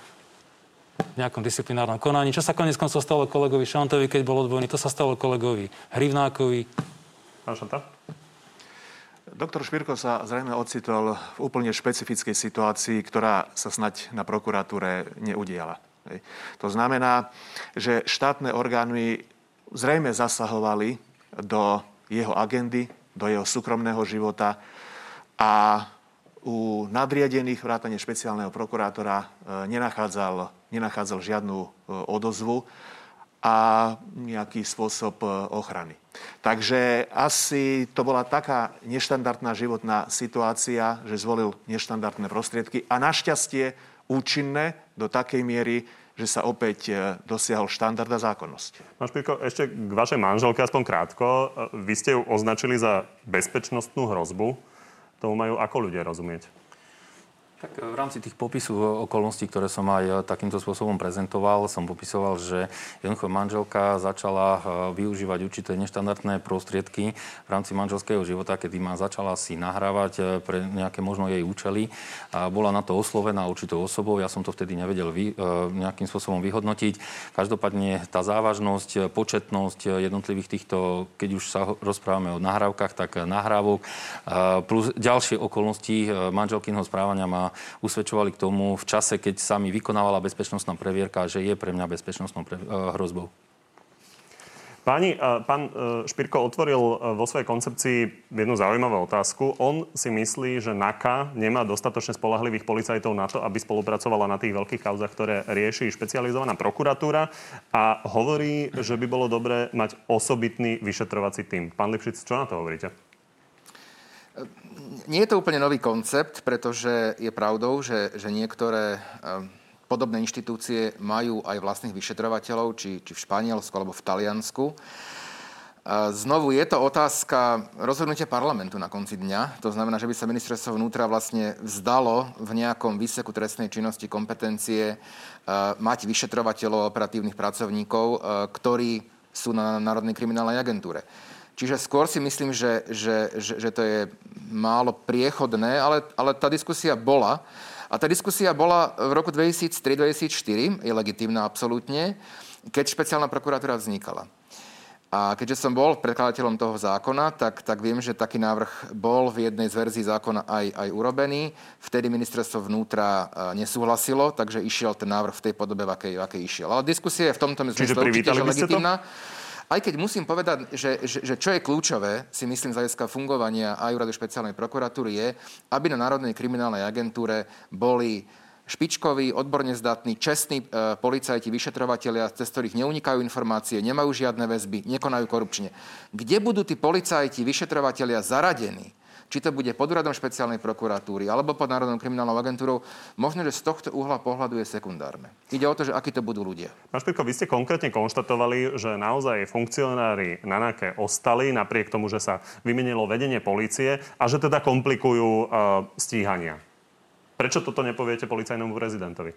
v nejakom disciplinárnom konaní. Čo sa konec koncov stalo kolegovi Šantovi, keď bol odbojný, to sa stalo kolegovi Hrivnákovi. Pán Šanta? Doktor Špirko sa zrejme ocitol v úplne špecifickej situácii, ktorá sa snať na prokuratúre neudiala. To znamená, že štátne orgány zrejme zasahovali do jeho agendy, do jeho súkromného života a u nadriadených vrátane špeciálneho prokurátora e, nenachádzal, nenachádzal žiadnu e, odozvu a nejaký spôsob e, ochrany. Takže asi to bola taká neštandardná životná situácia, že zvolil neštandardné prostriedky a našťastie účinné do takej miery, že sa opäť e, dosiahol štandard a zákonnosť. Pán Špírko, ešte k vašej manželke aspoň krátko. E, vy ste ju označili za bezpečnostnú hrozbu. Tomu majú ako ľudia rozumieť? Tak v rámci tých popisu okolností, ktoré som aj eh, takýmto spôsobom prezentoval, som popisoval, že jednoducho manželka začala využívať určité neštandardné prostriedky v rámci manželského života, kedy ma začala si nahrávať pre nejaké možno jej účely. A bola na to oslovená určitou osobou, ja som to vtedy nevedel vy, nejakým spôsobom vyhodnotiť. Každopádne tá závažnosť, početnosť jednotlivých týchto, keď už sa rozprávame o nahrávkach, tak nahrávok, plus ďalšie okolnosti manželkynho správania ma usvedčovali k tomu v čase, keď sa mi vykonávala bezpečnostná previerka, že je pre mňa bezpečnostnou pre, uh, hrozbou. Páni, pán e, Špirko otvoril e, vo svojej koncepcii jednu zaujímavú otázku. On si myslí, že NAKA nemá dostatočne spolahlivých policajtov na to, aby spolupracovala na tých veľkých kauzach, ktoré rieši špecializovaná prokuratúra a hovorí, že by bolo dobré mať osobitný vyšetrovací tým. Pán Lipšic, čo na to hovoríte? Nie je to úplne nový koncept, pretože je pravdou, že, že niektoré eh, podobné inštitúcie majú aj vlastných vyšetrovateľov, či, či v Španielsku alebo v Taliansku. Znovu je to otázka rozhodnutia parlamentu na konci dňa. To znamená, že by sa ministerstvo vnútra vlastne vzdalo v nejakom výseku trestnej činnosti kompetencie eh, mať vyšetrovateľov, operatívnych pracovníkov, eh, ktorí sú na Národnej kriminálnej agentúre. Čiže skôr si myslím, že, že, že, že to je málo priechodné, ale, ale tá diskusia bola. A tá diskusia bola v roku 2003-2004, je legitimná absolútne, keď špeciálna prokuratúra vznikala. A keďže som bol predkladateľom toho zákona, tak, tak viem, že taký návrh bol v jednej z verzií zákona aj, aj urobený. Vtedy ministerstvo vnútra nesúhlasilo, takže išiel ten návrh v tej podobe, v akej, v akej išiel. Ale diskusia je v tomto zmysle určite legitimná. To? Aj keď musím povedať, že, že, že čo je kľúčové, si myslím z hľadiska fungovania aj úradu špeciálnej prokuratúry je, aby na Národnej kriminálnej agentúre boli špičkoví, odborne zdatní, čestní e, policajti, vyšetrovatelia, cez ktorých neunikajú informácie, nemajú žiadne väzby, nekonajú korupčne. Kde budú tí policajti, vyšetrovatelia zaradení? Či to bude pod úradom špeciálnej prokuratúry alebo pod Národnou kriminálnou agentúrou, možno, že z tohto uhla pohľadu je sekundárne. Ide o to, že akí to budú ľudia. Pán vy ste konkrétne konštatovali, že naozaj funkcionári na NAKE ostali napriek tomu, že sa vymenilo vedenie policie a že teda komplikujú uh, stíhania. Prečo toto nepoviete policajnému prezidentovi?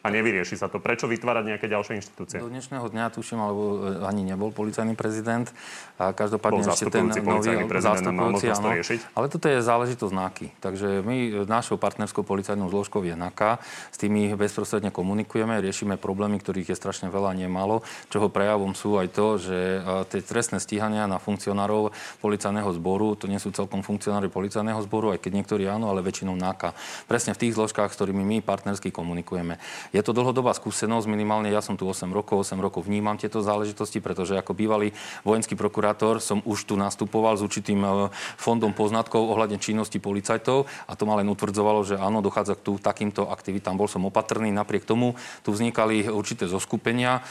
A nevyrieši sa to. Prečo vytvárať nejaké ďalšie inštitúcie? Do dnešného dňa tuším, alebo e, ani nebol policajný prezident. A každopádne ešte ten nový zastupujúci, áno. Ale toto je záležitosť NAKY. Takže my našou partnerskou policajnou zložkou je NAKA. S tými bezprostredne komunikujeme, riešime problémy, ktorých je strašne veľa, nemalo. Čoho prejavom sú aj to, že e, tie trestné stíhania na funkcionárov policajného zboru, to nie sú celkom funkcionári policajného zboru, aj keď niektorí áno, ale väčšinou NAKA. Presne v tých zložkách, s ktorými my partnersky komunikujeme. Je to dlhodobá skúsenosť, minimálne ja som tu 8 rokov, 8 rokov vnímam tieto záležitosti, pretože ako bývalý vojenský prokurátor som už tu nastupoval s určitým e, fondom poznatkov ohľadne činnosti policajtov a to ma len utvrdzovalo, že áno, dochádza k tu takýmto aktivitám. Bol som opatrný, napriek tomu tu vznikali určité zoskupenia,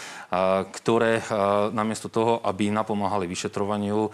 ktoré namiesto toho, aby napomáhali vyšetrovaniu,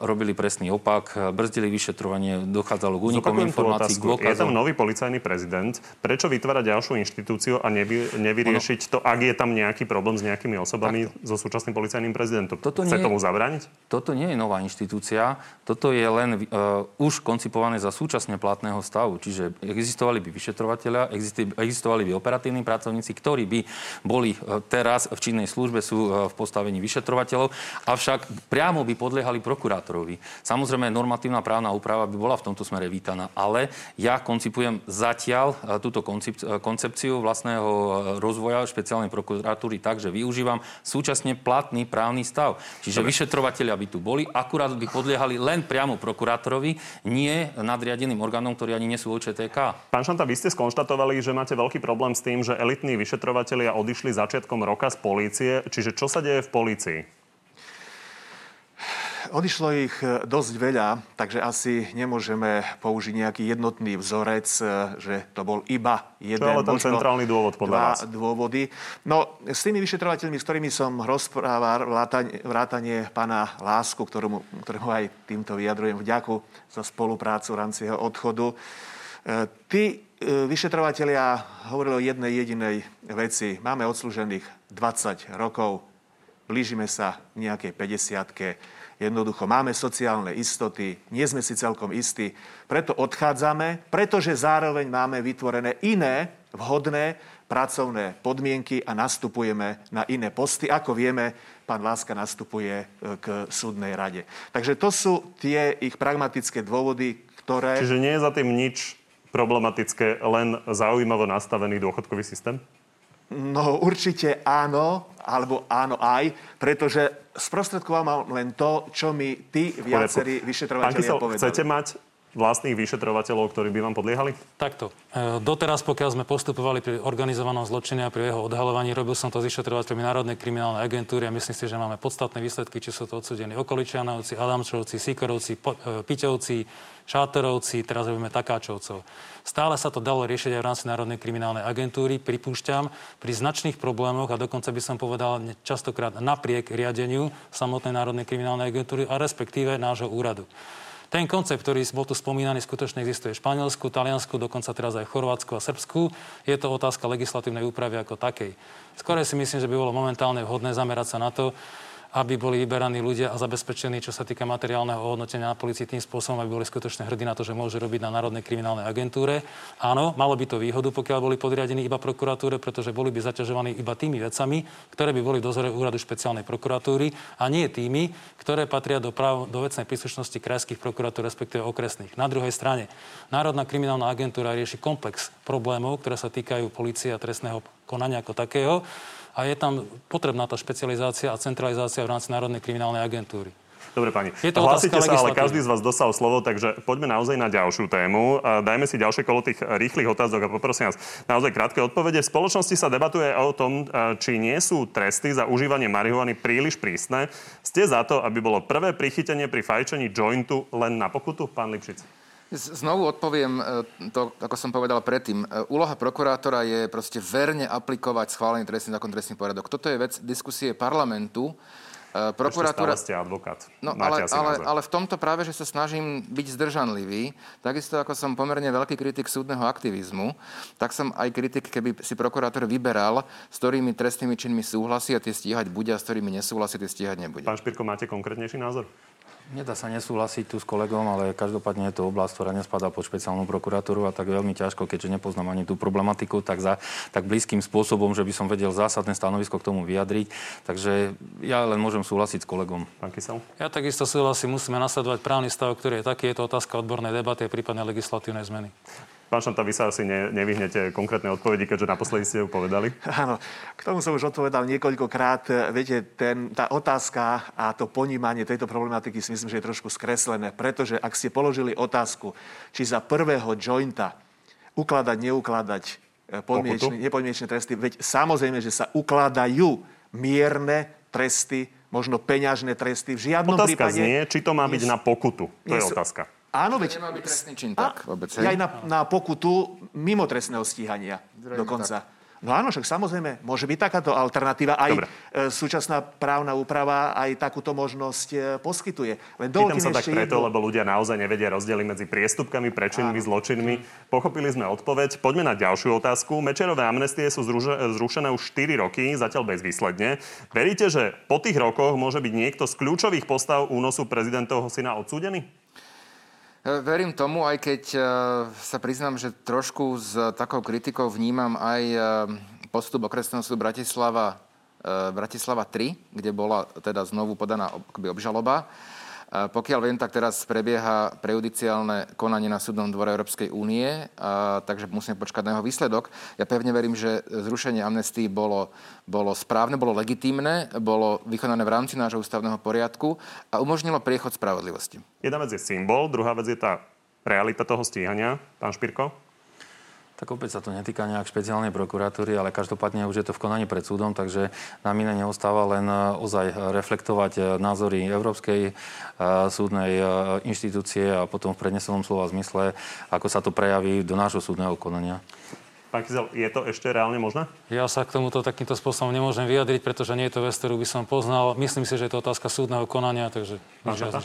robili presný opak, brzdili vyšetrovanie, dochádzalo k únikom informácií. Je tam nový policajný prezident. Prečo vytvárať ďalšiu inštitúciu a nevy, nevyriešiť to, ak je tam nejaký problém s nejakými osobami tak. so súčasným policajným prezidentom? Toto Chce nie, tomu zabrániť? Toto nie je nová inštitúcia. Toto je len uh, už koncipované za súčasne platného stavu. Čiže existovali by vyšetrovateľia, existovali by operatívni pracovníci, ktorí by boli uh, teraz v činnej službe, sú uh, v postavení vyšetrovateľov, avšak priamo by podliehali prokurátorovi. Samozrejme, normatívna právna úprava by bola v tomto smere vítaná, ale ja koncipujem zatiaľ túto koncepciu vlastného rozvoja špeciálnej prokuratúry tak, že využívam súčasne platný právny stav. Čiže Dobre. vyšetrovateľia by tu boli, akurát by podliehali len priamo prokurátorovi, nie nadriadeným orgánom, ktorí ani nie sú OČTK. Pán Šanta, vy ste skonštatovali, že máte veľký problém s tým, že elitní vyšetrovatelia odišli začiatkom roka z polície. Čiže čo sa deje v polícii? Odišlo ich e, dosť veľa, takže asi nemôžeme použiť nejaký jednotný vzorec, e, že to bol iba jeden. Čo ale ten centrálny dôvod podľa dva vás? dôvody. No, s tými vyšetrovateľmi, s ktorými som rozprával, vrátanie, vrátanie pána Lásku, ktorému, ktorému aj týmto vyjadrujem vďaku za spoluprácu v rámci jeho odchodu, e, tí vyšetrovateľia hovorili o jednej jedinej veci. Máme odslúžených 20 rokov, blížime sa nejakej 50 Jednoducho máme sociálne istoty, nie sme si celkom istí, preto odchádzame, pretože zároveň máme vytvorené iné vhodné pracovné podmienky a nastupujeme na iné posty. Ako vieme, pán Láska nastupuje e, k súdnej rade. Takže to sú tie ich pragmatické dôvody, ktoré... Čiže nie je za tým nič problematické, len zaujímavo nastavený dôchodkový systém? No určite áno, alebo áno aj, pretože sprostredkoval len to, čo mi tí viacerí vyšetrovateľia povedali. Chcete mať vlastných vyšetrovateľov, ktorí by vám podliehali? Takto. E, doteraz, pokiaľ sme postupovali pri organizovanom zločine a pri jeho odhalovaní, robil som to s vyšetrovateľmi Národnej kriminálnej agentúry a myslím si, že máme podstatné výsledky, či sú to odsudení Okoličianovci, Adamčovci, Sikorovci, e, Piťovci, Šátorovci, teraz robíme Takáčovcov. Stále sa to dalo riešiť aj v rámci Národnej kriminálnej agentúry, pripúšťam, pri značných problémoch a dokonca by som povedal častokrát napriek riadeniu samotnej Národnej kriminálnej agentúry a respektíve nášho úradu. Ten koncept, ktorý bol tu spomínaný, skutočne existuje v Španielsku, Taliansku, dokonca teraz aj v Chorvátsku a Srbsku. Je to otázka legislatívnej úpravy ako takej. Skôr si myslím, že by bolo momentálne vhodné zamerať sa na to, aby boli vyberaní ľudia a zabezpečení, čo sa týka materiálneho ohodnotenia na policii tým spôsobom, aby boli skutočne hrdí na to, že môžu robiť na Národnej kriminálnej agentúre. Áno, malo by to výhodu, pokiaľ boli podriadení iba prokuratúre, pretože boli by zaťažovaní iba tými vecami, ktoré by boli v dozore úradu špeciálnej prokuratúry a nie tými, ktoré patria do, práv, do vecnej príslušnosti krajských prokuratúr, respektíve okresných. Na druhej strane, Národná kriminálna agentúra rieši komplex problémov, ktoré sa týkajú policie a trestného konania ako takého a je tam potrebná tá špecializácia a centralizácia v rámci Národnej kriminálnej agentúry. Dobre, pani. Je to Hlásite sa, ale každý z vás dostal slovo, takže poďme naozaj na ďalšiu tému. Dajme si ďalšie kolo tých rýchlych otázok a poprosím vás naozaj krátke odpovede. V spoločnosti sa debatuje o tom, či nie sú tresty za užívanie marihuany príliš prísne. Ste za to, aby bolo prvé prichytenie pri fajčení jointu len na pokutu, pán Lipšic? Znovu odpoviem e, to, ako som povedal predtým. E, úloha prokurátora je proste verne aplikovať schválený trestný zákon, trestný poriadok. Toto je vec diskusie parlamentu. E, prokuratúra... Ešte ste advokát. No, ale, ale, ale v tomto práve, že sa snažím byť zdržanlivý, takisto ako som pomerne veľký kritik súdneho aktivizmu, tak som aj kritik, keby si prokurátor vyberal, s ktorými trestnými činmi súhlasí a tie stíhať bude a s ktorými nesúhlasí, tie stíhať nebude. Pán Špirko, máte konkrétnejší názor? Nedá sa nesúhlasiť tu s kolegom, ale každopádne je to oblasť, ktorá nespadá pod špeciálnu prokuratúru a tak veľmi ťažko, keďže nepoznám ani tú problematiku, tak za tak blízkym spôsobom, že by som vedel zásadné stanovisko k tomu vyjadriť. Takže ja len môžem súhlasiť s kolegom. Pán Kysel? Ja takisto súhlasím, musíme nasledovať právny stav, ktorý je taký. Je to otázka odbornej debaty a prípadne legislatívnej zmeny. Pán Šanta, vy sa asi ne, nevyhnete konkrétne odpovedi, keďže naposledy ste ju povedali. Áno, k tomu som už odpovedal niekoľkokrát. Viete, ten, tá otázka a to ponímanie tejto problematiky si myslím, že je trošku skreslené, pretože ak ste položili otázku, či za prvého jointa ukladať, neukladať podmienečné, nepodmienečné tresty. Veď samozrejme, že sa ukladajú mierne tresty, možno peňažné tresty. V žiadnom Otázka prípade... znie, či to má byť nie na pokutu. To nie je otázka. Áno, veď... nemá byť trestný čin A- tak vôbec. Aj na, na pokutu mimo trestného stíhania Zrejme dokonca. No áno, však samozrejme, môže byť takáto alternatíva. Aj Dobre. e, súčasná právna úprava aj takúto možnosť e, poskytuje. Len Pýtam sa tak preto, jednu- lebo ľudia naozaj nevedia rozdiely medzi priestupkami, prečinmi, zločinmi. Pochopili sme odpoveď. Poďme na ďalšiu otázku. Mečerové amnestie sú zruže- zrušené už 4 roky, zatiaľ bezvýsledne. Veríte, že po tých rokoch môže byť niekto z kľúčových postav únosu prezidentovho syna odsúdený? E, Verím tomu, aj keď e, sa priznám, že trošku s takou kritikou vnímam aj e, postup okresného súdu Bratislava, Bratislava 3, kde bola teda znovu podaná obžaloba. Pokiaľ viem, tak teraz prebieha prejudiciálne konanie na súdnom dvore Európskej únie, takže musíme počkať na jeho výsledok. Ja pevne verím, že zrušenie amnestii bolo, bolo správne, bolo legitímne, bolo vykonané v rámci nášho ústavného poriadku a umožnilo priechod spravodlivosti. Jedna vec je symbol, druhá vec je tá realita toho stíhania. Pán Špirko? Tak opäť sa to netýka nejak špeciálnej prokuratúry, ale každopádne už je to v konaní pred súdom, takže nám iné neostáva len e, ozaj reflektovať e, názory Európskej e, súdnej inštitúcie a potom v prednesenom slova zmysle, ako sa to prejaví do nášho súdneho konania. Pán Kizel, je to ešte reálne možné? Ja sa k tomuto takýmto spôsobom nemôžem vyjadriť, pretože nie je to vec, ktorú by som poznal. Myslím si, že je to otázka súdneho konania, takže nič viac.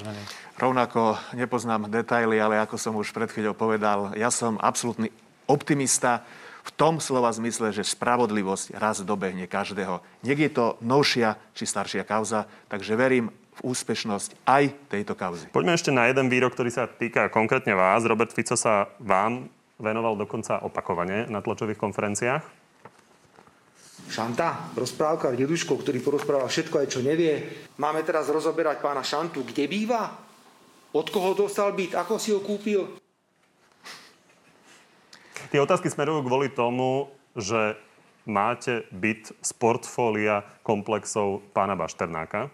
Rovnako nepoznám detaily, ale ako som už pred chvíľou povedal, ja som absolútny optimista v tom slova zmysle, že spravodlivosť raz dobehne každého. Nech je to novšia či staršia kauza, takže verím v úspešnosť aj tejto kauzy. Poďme ešte na jeden výrok, ktorý sa týka konkrétne vás. Robert Fico sa vám venoval dokonca opakovane na tlačových konferenciách. Šanta, rozprávka deduško, ktorý porozpráva všetko aj čo nevie. Máme teraz rozoberať pána Šantu, kde býva? Od koho dostal byt? Ako si ho kúpil? Tie otázky smerujú kvôli tomu, že máte byt z portfólia komplexov pána Bašternáka.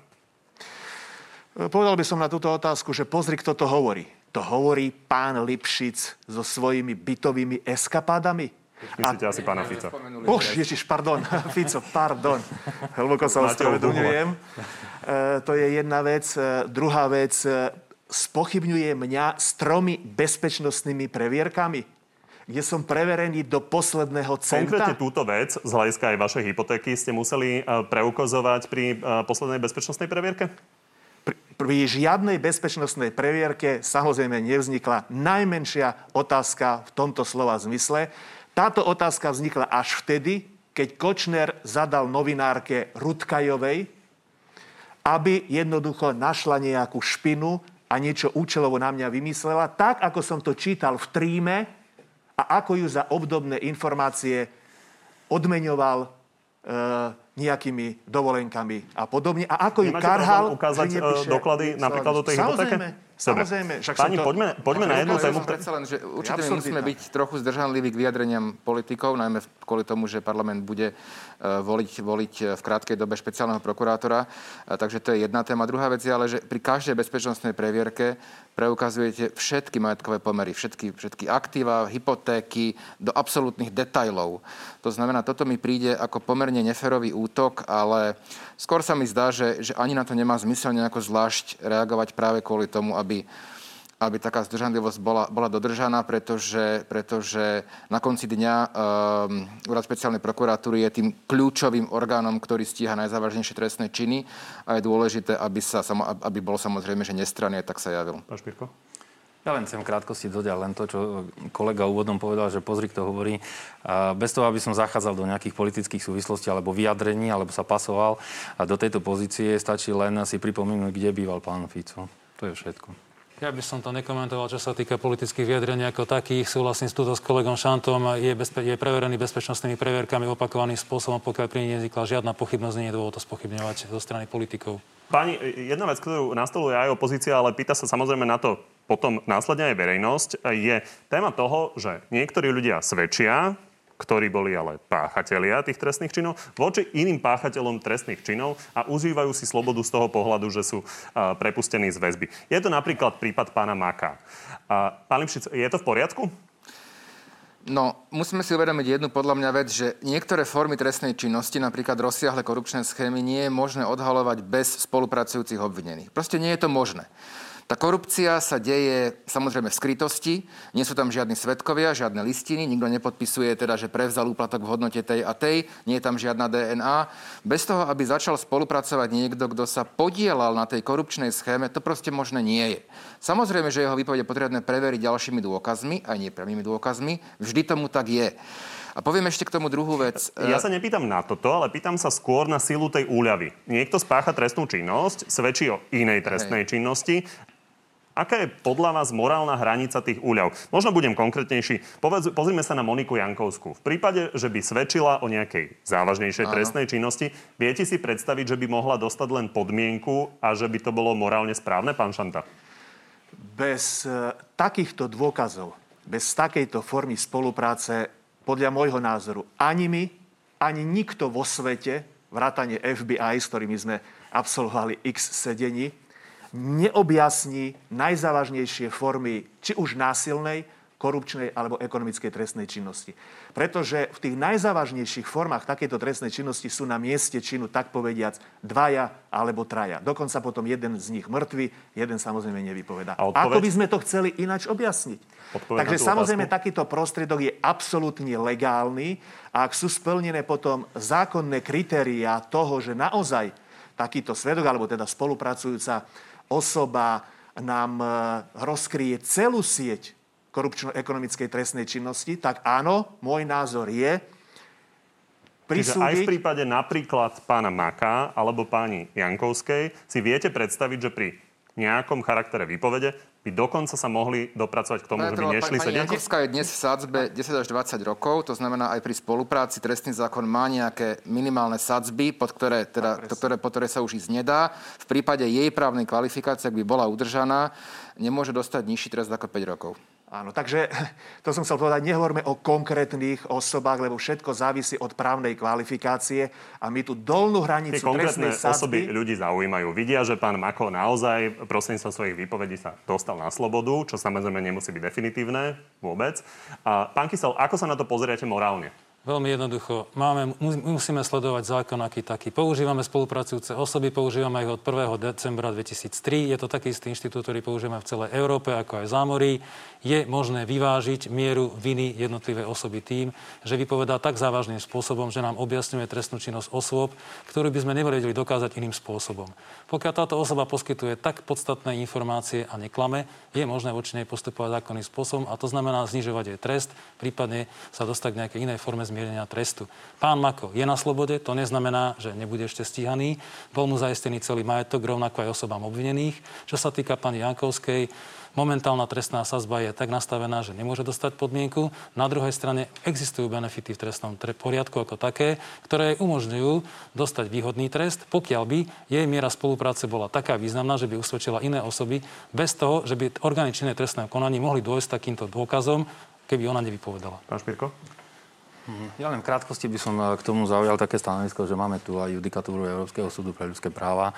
Povedal by som na túto otázku, že pozri, kto to hovorí. To hovorí pán Lipšic so svojimi bytovými eskapádami. Myslíte asi pána Fica. Už, ježiš, pardon, Fico, pardon. Hlboko sa ospravedlňujem. E, to je jedna vec. E, druhá vec, e, spochybňuje mňa s tromi bezpečnostnými previerkami, kde som preverený do posledného Konkrétne centa. túto vec, z hľadiska aj vašej hypotéky, ste museli eh, preukazovať pri eh, poslednej bezpečnostnej previerke? Pri, pri žiadnej bezpečnostnej previerke samozrejme nevznikla najmenšia otázka v tomto slova zmysle. Táto otázka vznikla až vtedy, keď Kočner zadal novinárke Rudkajovej, aby jednoducho našla nejakú špinu a niečo účelovo na mňa vymyslela, tak ako som to čítal v tríme a ako ju za obdobné informácie odmeňoval e, nejakými dovolenkami a podobne. A ako ju Nemáte karhal, problém ukázať, že nepíše- e, doklady napríklad o tej hypotéke? Samozrejme, Dobre. samozrejme. Však Páni, to... poďme, poďme na jednu tému. predsa len, že určite my musíme byť trochu zdržanliví k vyjadreniam politikov, najmä kvôli tomu, že parlament bude eh, voliť, voliť eh, v krátkej dobe špeciálneho prokurátora. A Takže to je jedna téma. Druhá vec je ale, že pri každej bezpečnostnej previerke preukazujete všetky majetkové pomery, všetky, všetky aktíva, hypotéky do absolútnych detajlov. To znamená, toto mi príde ako pomerne neferový útok, ale skôr sa mi zdá, že, že ani na to nemá zmysel nejako zvlášť reagovať práve kvôli tomu, aby aby taká zdržanlivosť bola, bola dodržaná, pretože, pretože na konci dňa um, Úrad špeciálnej prokuratúry je tým kľúčovým orgánom, ktorý stíha najzávažnejšie trestné činy a je dôležité, aby, sa, aby bol samozrejme, že nestranne, tak sa javil. Pán Špirko? Ja len chcem krátkosti dodať len to, čo kolega úvodom povedal, že pozri, kto hovorí. Bez toho, aby som zachádzal do nejakých politických súvislostí alebo vyjadrení, alebo sa pasoval a do tejto pozície, stačí len si pripomenúť, kde býval pán Fico. To je všetko. Ja by som to nekomentoval, čo sa týka politických vyjadrení ako takých. Súhlasím s túto s kolegom Šantom. Je, bezpe- je preverený bezpečnostnými previerkami opakovaným spôsobom, pokiaľ pri nej nevznikla žiadna pochybnosť, nie je dôvod to spochybňovať zo strany politikov. Páni, jedna vec, ktorú nastoluje aj opozícia, ale pýta sa samozrejme na to potom následne aj verejnosť, je téma toho, že niektorí ľudia svedčia, ktorí boli ale páchatelia tých trestných činov, voči iným páchateľom trestných činov a užívajú si slobodu z toho pohľadu, že sú a, prepustení z väzby. Je to napríklad prípad pána Maka. A, pán Lipšic, je to v poriadku? No, musíme si uvedomiť jednu podľa mňa vec, že niektoré formy trestnej činnosti, napríklad rozsiahle korupčné schémy, nie je možné odhalovať bez spolupracujúcich obvinených. Proste nie je to možné. Tá korupcia sa deje samozrejme v skrytosti, nie sú tam žiadni svetkovia, žiadne listiny, nikto nepodpisuje teda, že prevzal úplatok v hodnote tej a tej, nie je tam žiadna DNA. Bez toho, aby začal spolupracovať niekto, kto sa podielal na tej korupčnej schéme, to proste možné nie je. Samozrejme, že jeho výpovede potrebné preveriť ďalšími dôkazmi, aj nepriamými dôkazmi. Vždy tomu tak je. A poviem ešte k tomu druhú vec. Ja sa nepýtam na toto, ale pýtam sa skôr na silu tej úľavy. Niekto spácha trestnú činnosť, svedčí o inej trestnej Hej. činnosti Aká je podľa vás morálna hranica tých úľav? Možno budem konkrétnejší. Povedz, pozrime sa na Moniku Jankovskú. V prípade, že by svedčila o nejakej závažnejšej Áno. trestnej činnosti, viete si predstaviť, že by mohla dostať len podmienku a že by to bolo morálne správne, pán Šanta? Bez e, takýchto dôkazov, bez takejto formy spolupráce, podľa môjho názoru, ani my, ani nikto vo svete, vrátane FBI, s ktorými sme absolvovali x sedení, neobjasní najzávažnejšie formy či už násilnej, korupčnej alebo ekonomickej trestnej činnosti. Pretože v tých najzávažnejších formách takéto trestnej činnosti sú na mieste činu, tak povediac, dvaja alebo traja. Dokonca potom jeden z nich mŕtvy, jeden samozrejme nevypovedá. Ako by sme to chceli ináč objasniť? Odpoveď Takže samozrejme otázku? takýto prostriedok je absolútne legálny a ak sú splnené potom zákonné kritériá toho, že naozaj takýto svedok, alebo teda spolupracujúca osoba nám e, rozkryje celú sieť korupčno-ekonomickej trestnej činnosti, tak áno, môj názor je, Čiže aj v prípade napríklad pána Maka alebo pani Jankovskej si viete predstaviť, že pri nejakom charaktere výpovede by dokonca sa mohli dopracovať k tomu, že by nešli sedieť? Pani Jankovská je dnes v sadzbe 10 až 20 rokov, to znamená aj pri spolupráci trestný zákon má nejaké minimálne sadzby, pod ktoré, teda, ktoré, pod ktoré sa už ísť nedá. V prípade jej právnej kvalifikácie, ak by bola udržaná, nemôže dostať nižší trest ako 5 rokov. Áno, takže to som chcel povedať, nehovorme o konkrétnych osobách, lebo všetko závisí od právnej kvalifikácie a my tu dolnú hranicu Tie konkrétne osoby ľudí zaujímajú. Vidia, že pán Mako naozaj sa svojich výpovedí sa dostal na slobodu, čo samozrejme nemusí byť definitívne vôbec. A pán Kysel, ako sa na to pozeriete morálne? Veľmi jednoducho. Máme, musíme sledovať zákon aký taký. Používame spolupracujúce osoby, používame ich od 1. decembra 2003. Je to taký istý inštitút, ktorý používame v celej Európe, ako aj zámorí. Je možné vyvážiť mieru viny jednotlivé osoby tým, že vypovedá tak závažným spôsobom, že nám objasňuje trestnú činnosť osôb, ktorú by sme nevedeli dokázať iným spôsobom. Pokiaľ táto osoba poskytuje tak podstatné informácie a neklame, je možné voči nej postupovať zákonným spôsobom a to znamená znižovať jej trest, prípadne sa dostať k nejakej inej forme zmierenia trestu. Pán Mako je na slobode, to neznamená, že nebude ešte stíhaný. Bol mu zaistený celý majetok, rovnako aj osobám obvinených. Čo sa týka pani Jankovskej, Momentálna trestná sazba je tak nastavená, že nemôže dostať podmienku. Na druhej strane existujú benefity v trestnom poriadku ako také, ktoré umožňujú dostať výhodný trest, pokiaľ by jej miera spolupráce bola taká významná, že by usvedčila iné osoby bez toho, že by orgány činné trestného konaní mohli dôjsť takýmto dôkazom, keby ona nevypovedala. Pán Špirko? Mhm. Ja len v krátkosti by som eh, k tomu zaujal také stanovisko, že máme tu aj judikatúru Európskeho súdu pre ľudské práva,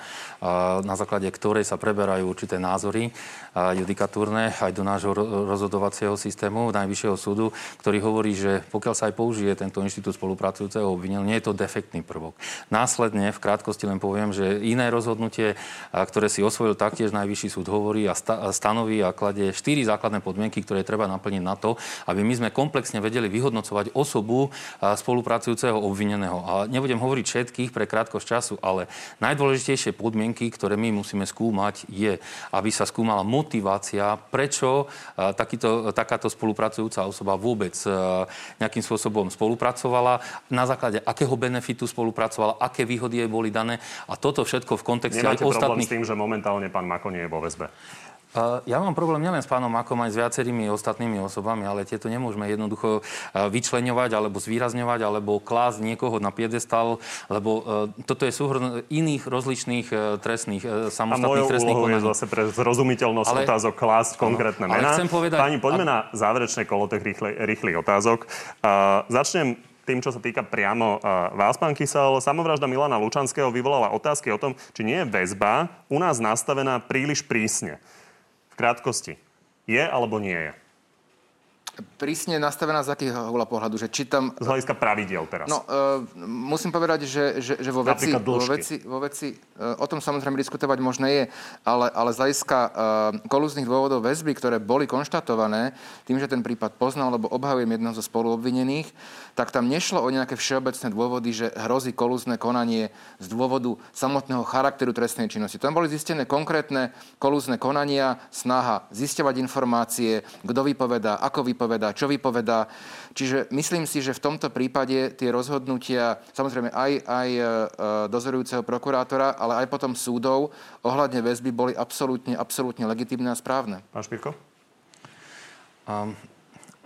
na základe ktorej sa preberajú určité názory judikatúrne aj do nášho rozhodovacieho systému Najvyššieho súdu, ktorý hovorí, že pokiaľ sa aj použije tento inštitút spolupracujúceho obvinenia, nie je to defektný prvok. Následne v krátkosti len poviem, že iné rozhodnutie, ktoré si osvojil taktiež Najvyšší súd hovorí a stanoví a kladie štyri základné podmienky, ktoré treba naplniť na to, aby my sme komplexne vedeli vyhodnocovať osobu, osobu spolupracujúceho obvineného. A nebudem hovoriť všetkých pre krátkosť času, ale najdôležitejšie podmienky, ktoré my musíme skúmať, je, aby sa skúmala motivácia, prečo takýto, takáto spolupracujúca osoba vôbec nejakým spôsobom spolupracovala, na základe akého benefitu spolupracovala, aké výhody jej boli dané a toto všetko v kontexte aj ostatných... s tým, že momentálne pán Mako nie je vo väzbe? Ja mám problém nielen s pánom Makom, aj s viacerými ostatnými osobami, ale tieto nemôžeme jednoducho vyčleňovať alebo zvýrazňovať alebo klásť niekoho na piedestal, lebo toto je súhrn iných rozličných e, trestných, e, samostatných trestných konaní. je zase pre zrozumiteľnosť ale, otázok klásť konkrétne mená. chcem povedať... Pani, poďme a... na záverečné kolo tých rýchlych, rýchlych otázok. Uh, začnem tým, čo sa týka priamo uh, vás, pán Kysel. Samovražda Milana Lučanského vyvolala otázky o tom, či nie je väzba u nás nastavená príliš prísne krátkosti. Je alebo nie je? prísne nastavená z akého hľa pohľadu? Že či tam... Z hľadiska pravidiel teraz. No, uh, musím povedať, že, že, že vo, veci, vo, veci, vo veci, uh, o tom samozrejme diskutovať možné je, ale, ale z hľadiska uh, kolúznych dôvodov väzby, ktoré boli konštatované, tým, že ten prípad poznal, lebo obhajujem jedného zo spoluobvinených, tak tam nešlo o nejaké všeobecné dôvody, že hrozí kolúzne konanie z dôvodu samotného charakteru trestnej činnosti. Tam boli zistené konkrétne kolúzne konania, snaha zisťovať informácie, kto vypovedá, ako vypovedá, čo vypovedá. Čiže myslím si, že v tomto prípade tie rozhodnutia, samozrejme aj, aj e, dozorujúceho prokurátora, ale aj potom súdov ohľadne väzby boli absolútne, absolútne legitimné a správne. Pán Špirko? Um,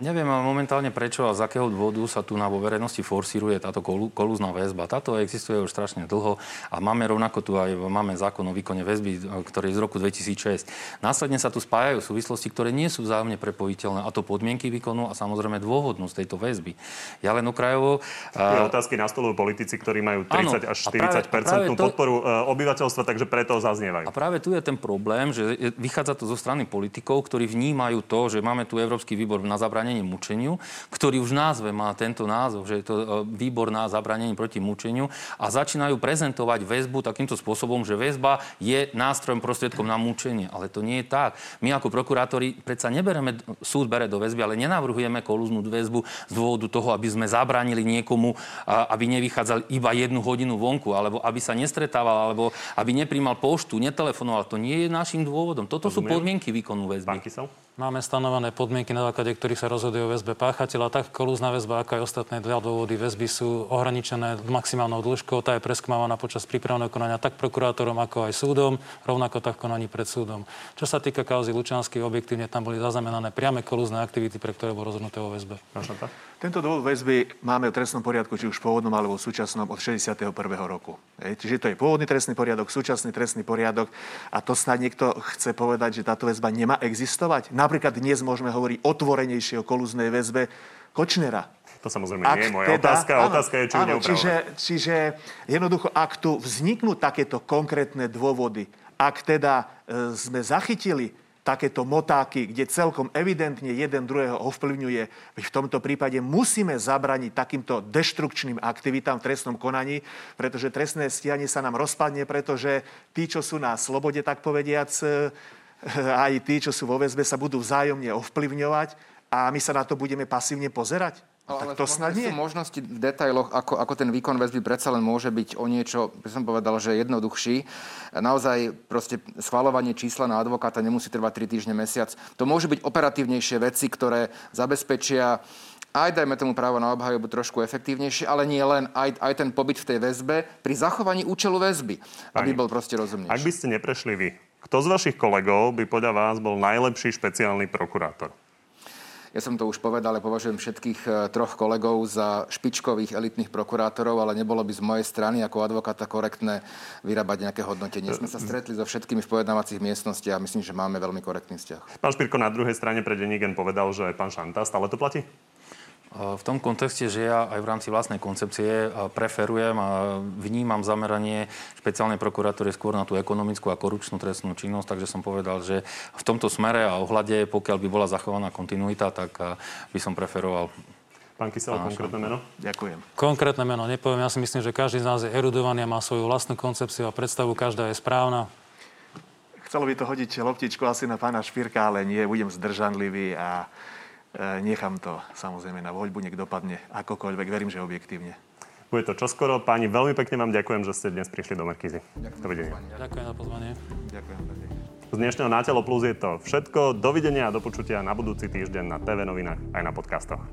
Neviem momentálne prečo a z akého dôvodu sa tu na vo verejnosti forsíruje táto kolúzna väzba. Táto existuje už strašne dlho a máme rovnako tu aj máme zákon o výkone väzby, ktorý je z roku 2006. Následne sa tu spájajú súvislosti, ktoré nie sú vzájomne prepojiteľné, a to podmienky výkonu a samozrejme dôvodnosť tejto väzby. Ja len okrajovo... Tie otázky nastolujú politici, ktorí majú 30 áno, až 40 percentnú to... podporu e, obyvateľstva, takže preto zaznievajú. A práve tu je ten problém, že vychádza to zo strany politikov, ktorí vnímajú to, že máme tu Európsky výbor na zabranie zabranenie mučeniu, ktorý už v názve má tento názov, že je to e, výbor na zabranenie proti mučeniu a začínajú prezentovať väzbu takýmto spôsobom, že väzba je nástrojom prostriedkom na mučenie. Ale to nie je tak. My ako prokurátori predsa nebereme, súd bere do väzby, ale nenavrhujeme kolúznu väzbu z dôvodu toho, aby sme zabránili niekomu, aby nevychádzal iba jednu hodinu vonku, alebo aby sa nestretával, alebo aby nepríjmal poštu, netelefonoval. To nie je našim dôvodom. Toto Rozumiem. sú podmienky výkonu väzby. Máme stanovené podmienky, na základe ktorých sa rozhoduje o väzbe páchateľa. Tak kolúzna väzba, ako aj ostatné dva dôvody väzby sú ohraničené maximálnou dĺžkou. Tá je preskúmavaná počas prípravného konania tak prokurátorom, ako aj súdom, rovnako tak konaní pred súdom. Čo sa týka kauzy Lučanský, objektívne tam boli zaznamenané priame kolúzne aktivity, pre ktoré bolo rozhodnuté o väzbe. Tento dôvod väzby máme v trestnom poriadku, či už pôvodnom alebo v súčasnom od 61. roku. Ej, čiže to je pôvodný trestný poriadok, súčasný trestný poriadok a to snad niekto chce povedať, že táto väzba nemá existovať. Napríklad dnes môžeme hovoriť otvorenejšie o kolúznej väzbe Kočnera. To samozrejme ak nie je moja teda, otázka. Áno, otázka je, či áno, čiže, čiže jednoducho, ak tu vzniknú takéto konkrétne dôvody, ak teda e, sme zachytili takéto motáky, kde celkom evidentne jeden druhého ovplyvňuje. V tomto prípade musíme zabraniť takýmto deštrukčným aktivitám v trestnom konaní, pretože trestné stíhanie sa nám rozpadne, pretože tí, čo sú na slobode, tak povediac, eh, aj tí, čo sú vo väzbe, sa budú vzájomne ovplyvňovať a my sa na to budeme pasívne pozerať. Ale to snad nie. sú možnosti v detailoch, ako, ako ten výkon väzby predsa len môže byť o niečo, by som povedal, že jednoduchší. Naozaj proste schvalovanie čísla na advokáta nemusí trvať 3 týždne, mesiac. To môže byť operatívnejšie veci, ktoré zabezpečia aj, dajme tomu právo na obhajobu trošku efektívnejšie, ale nie len aj, aj ten pobyt v tej väzbe pri zachovaní účelu väzby, aby Pani, bol proste rozumnejší. Ak by ste neprešli vy, kto z vašich kolegov by podľa vás bol najlepší špeciálny prokurátor? Ja som to už povedal, ale považujem všetkých e, troch kolegov za špičkových elitných prokurátorov, ale nebolo by z mojej strany ako advokáta korektné vyrábať nejaké hodnotenie. Sme sa stretli so všetkými v pojednávacích miestnostiach a myslím, že máme veľmi korektný vzťah. Pán Špirko na druhej strane pre Denigen povedal, že pán Šanta stále to platí? V tom kontexte, že ja aj v rámci vlastnej koncepcie preferujem a vnímam zameranie špeciálnej prokuratúry skôr na tú ekonomickú a korupčnú trestnú činnosť, takže som povedal, že v tomto smere a ohľade, pokiaľ by bola zachovaná kontinuita, tak by som preferoval Pán Kysel, konkrétne meno? Ďakujem. Konkrétne meno nepoviem. Ja si myslím, že každý z nás je erudovaný a má svoju vlastnú koncepciu a predstavu. Každá je správna. Chcelo by to hodiť loptičku asi na pána Špírka, ale nie, budem zdržanlivý a nechám to samozrejme na voľbu, nech dopadne akokoľvek. Verím, že objektívne. Bude to čoskoro. Páni, veľmi pekne vám ďakujem, že ste dnes prišli do Markízy. Dovidenia. Ďakujem za pozvanie. Ďakujem. Z dnešného Na telo plus je to všetko. Dovidenia a do počutia na budúci týždeň na TV novinách aj na podcastoch.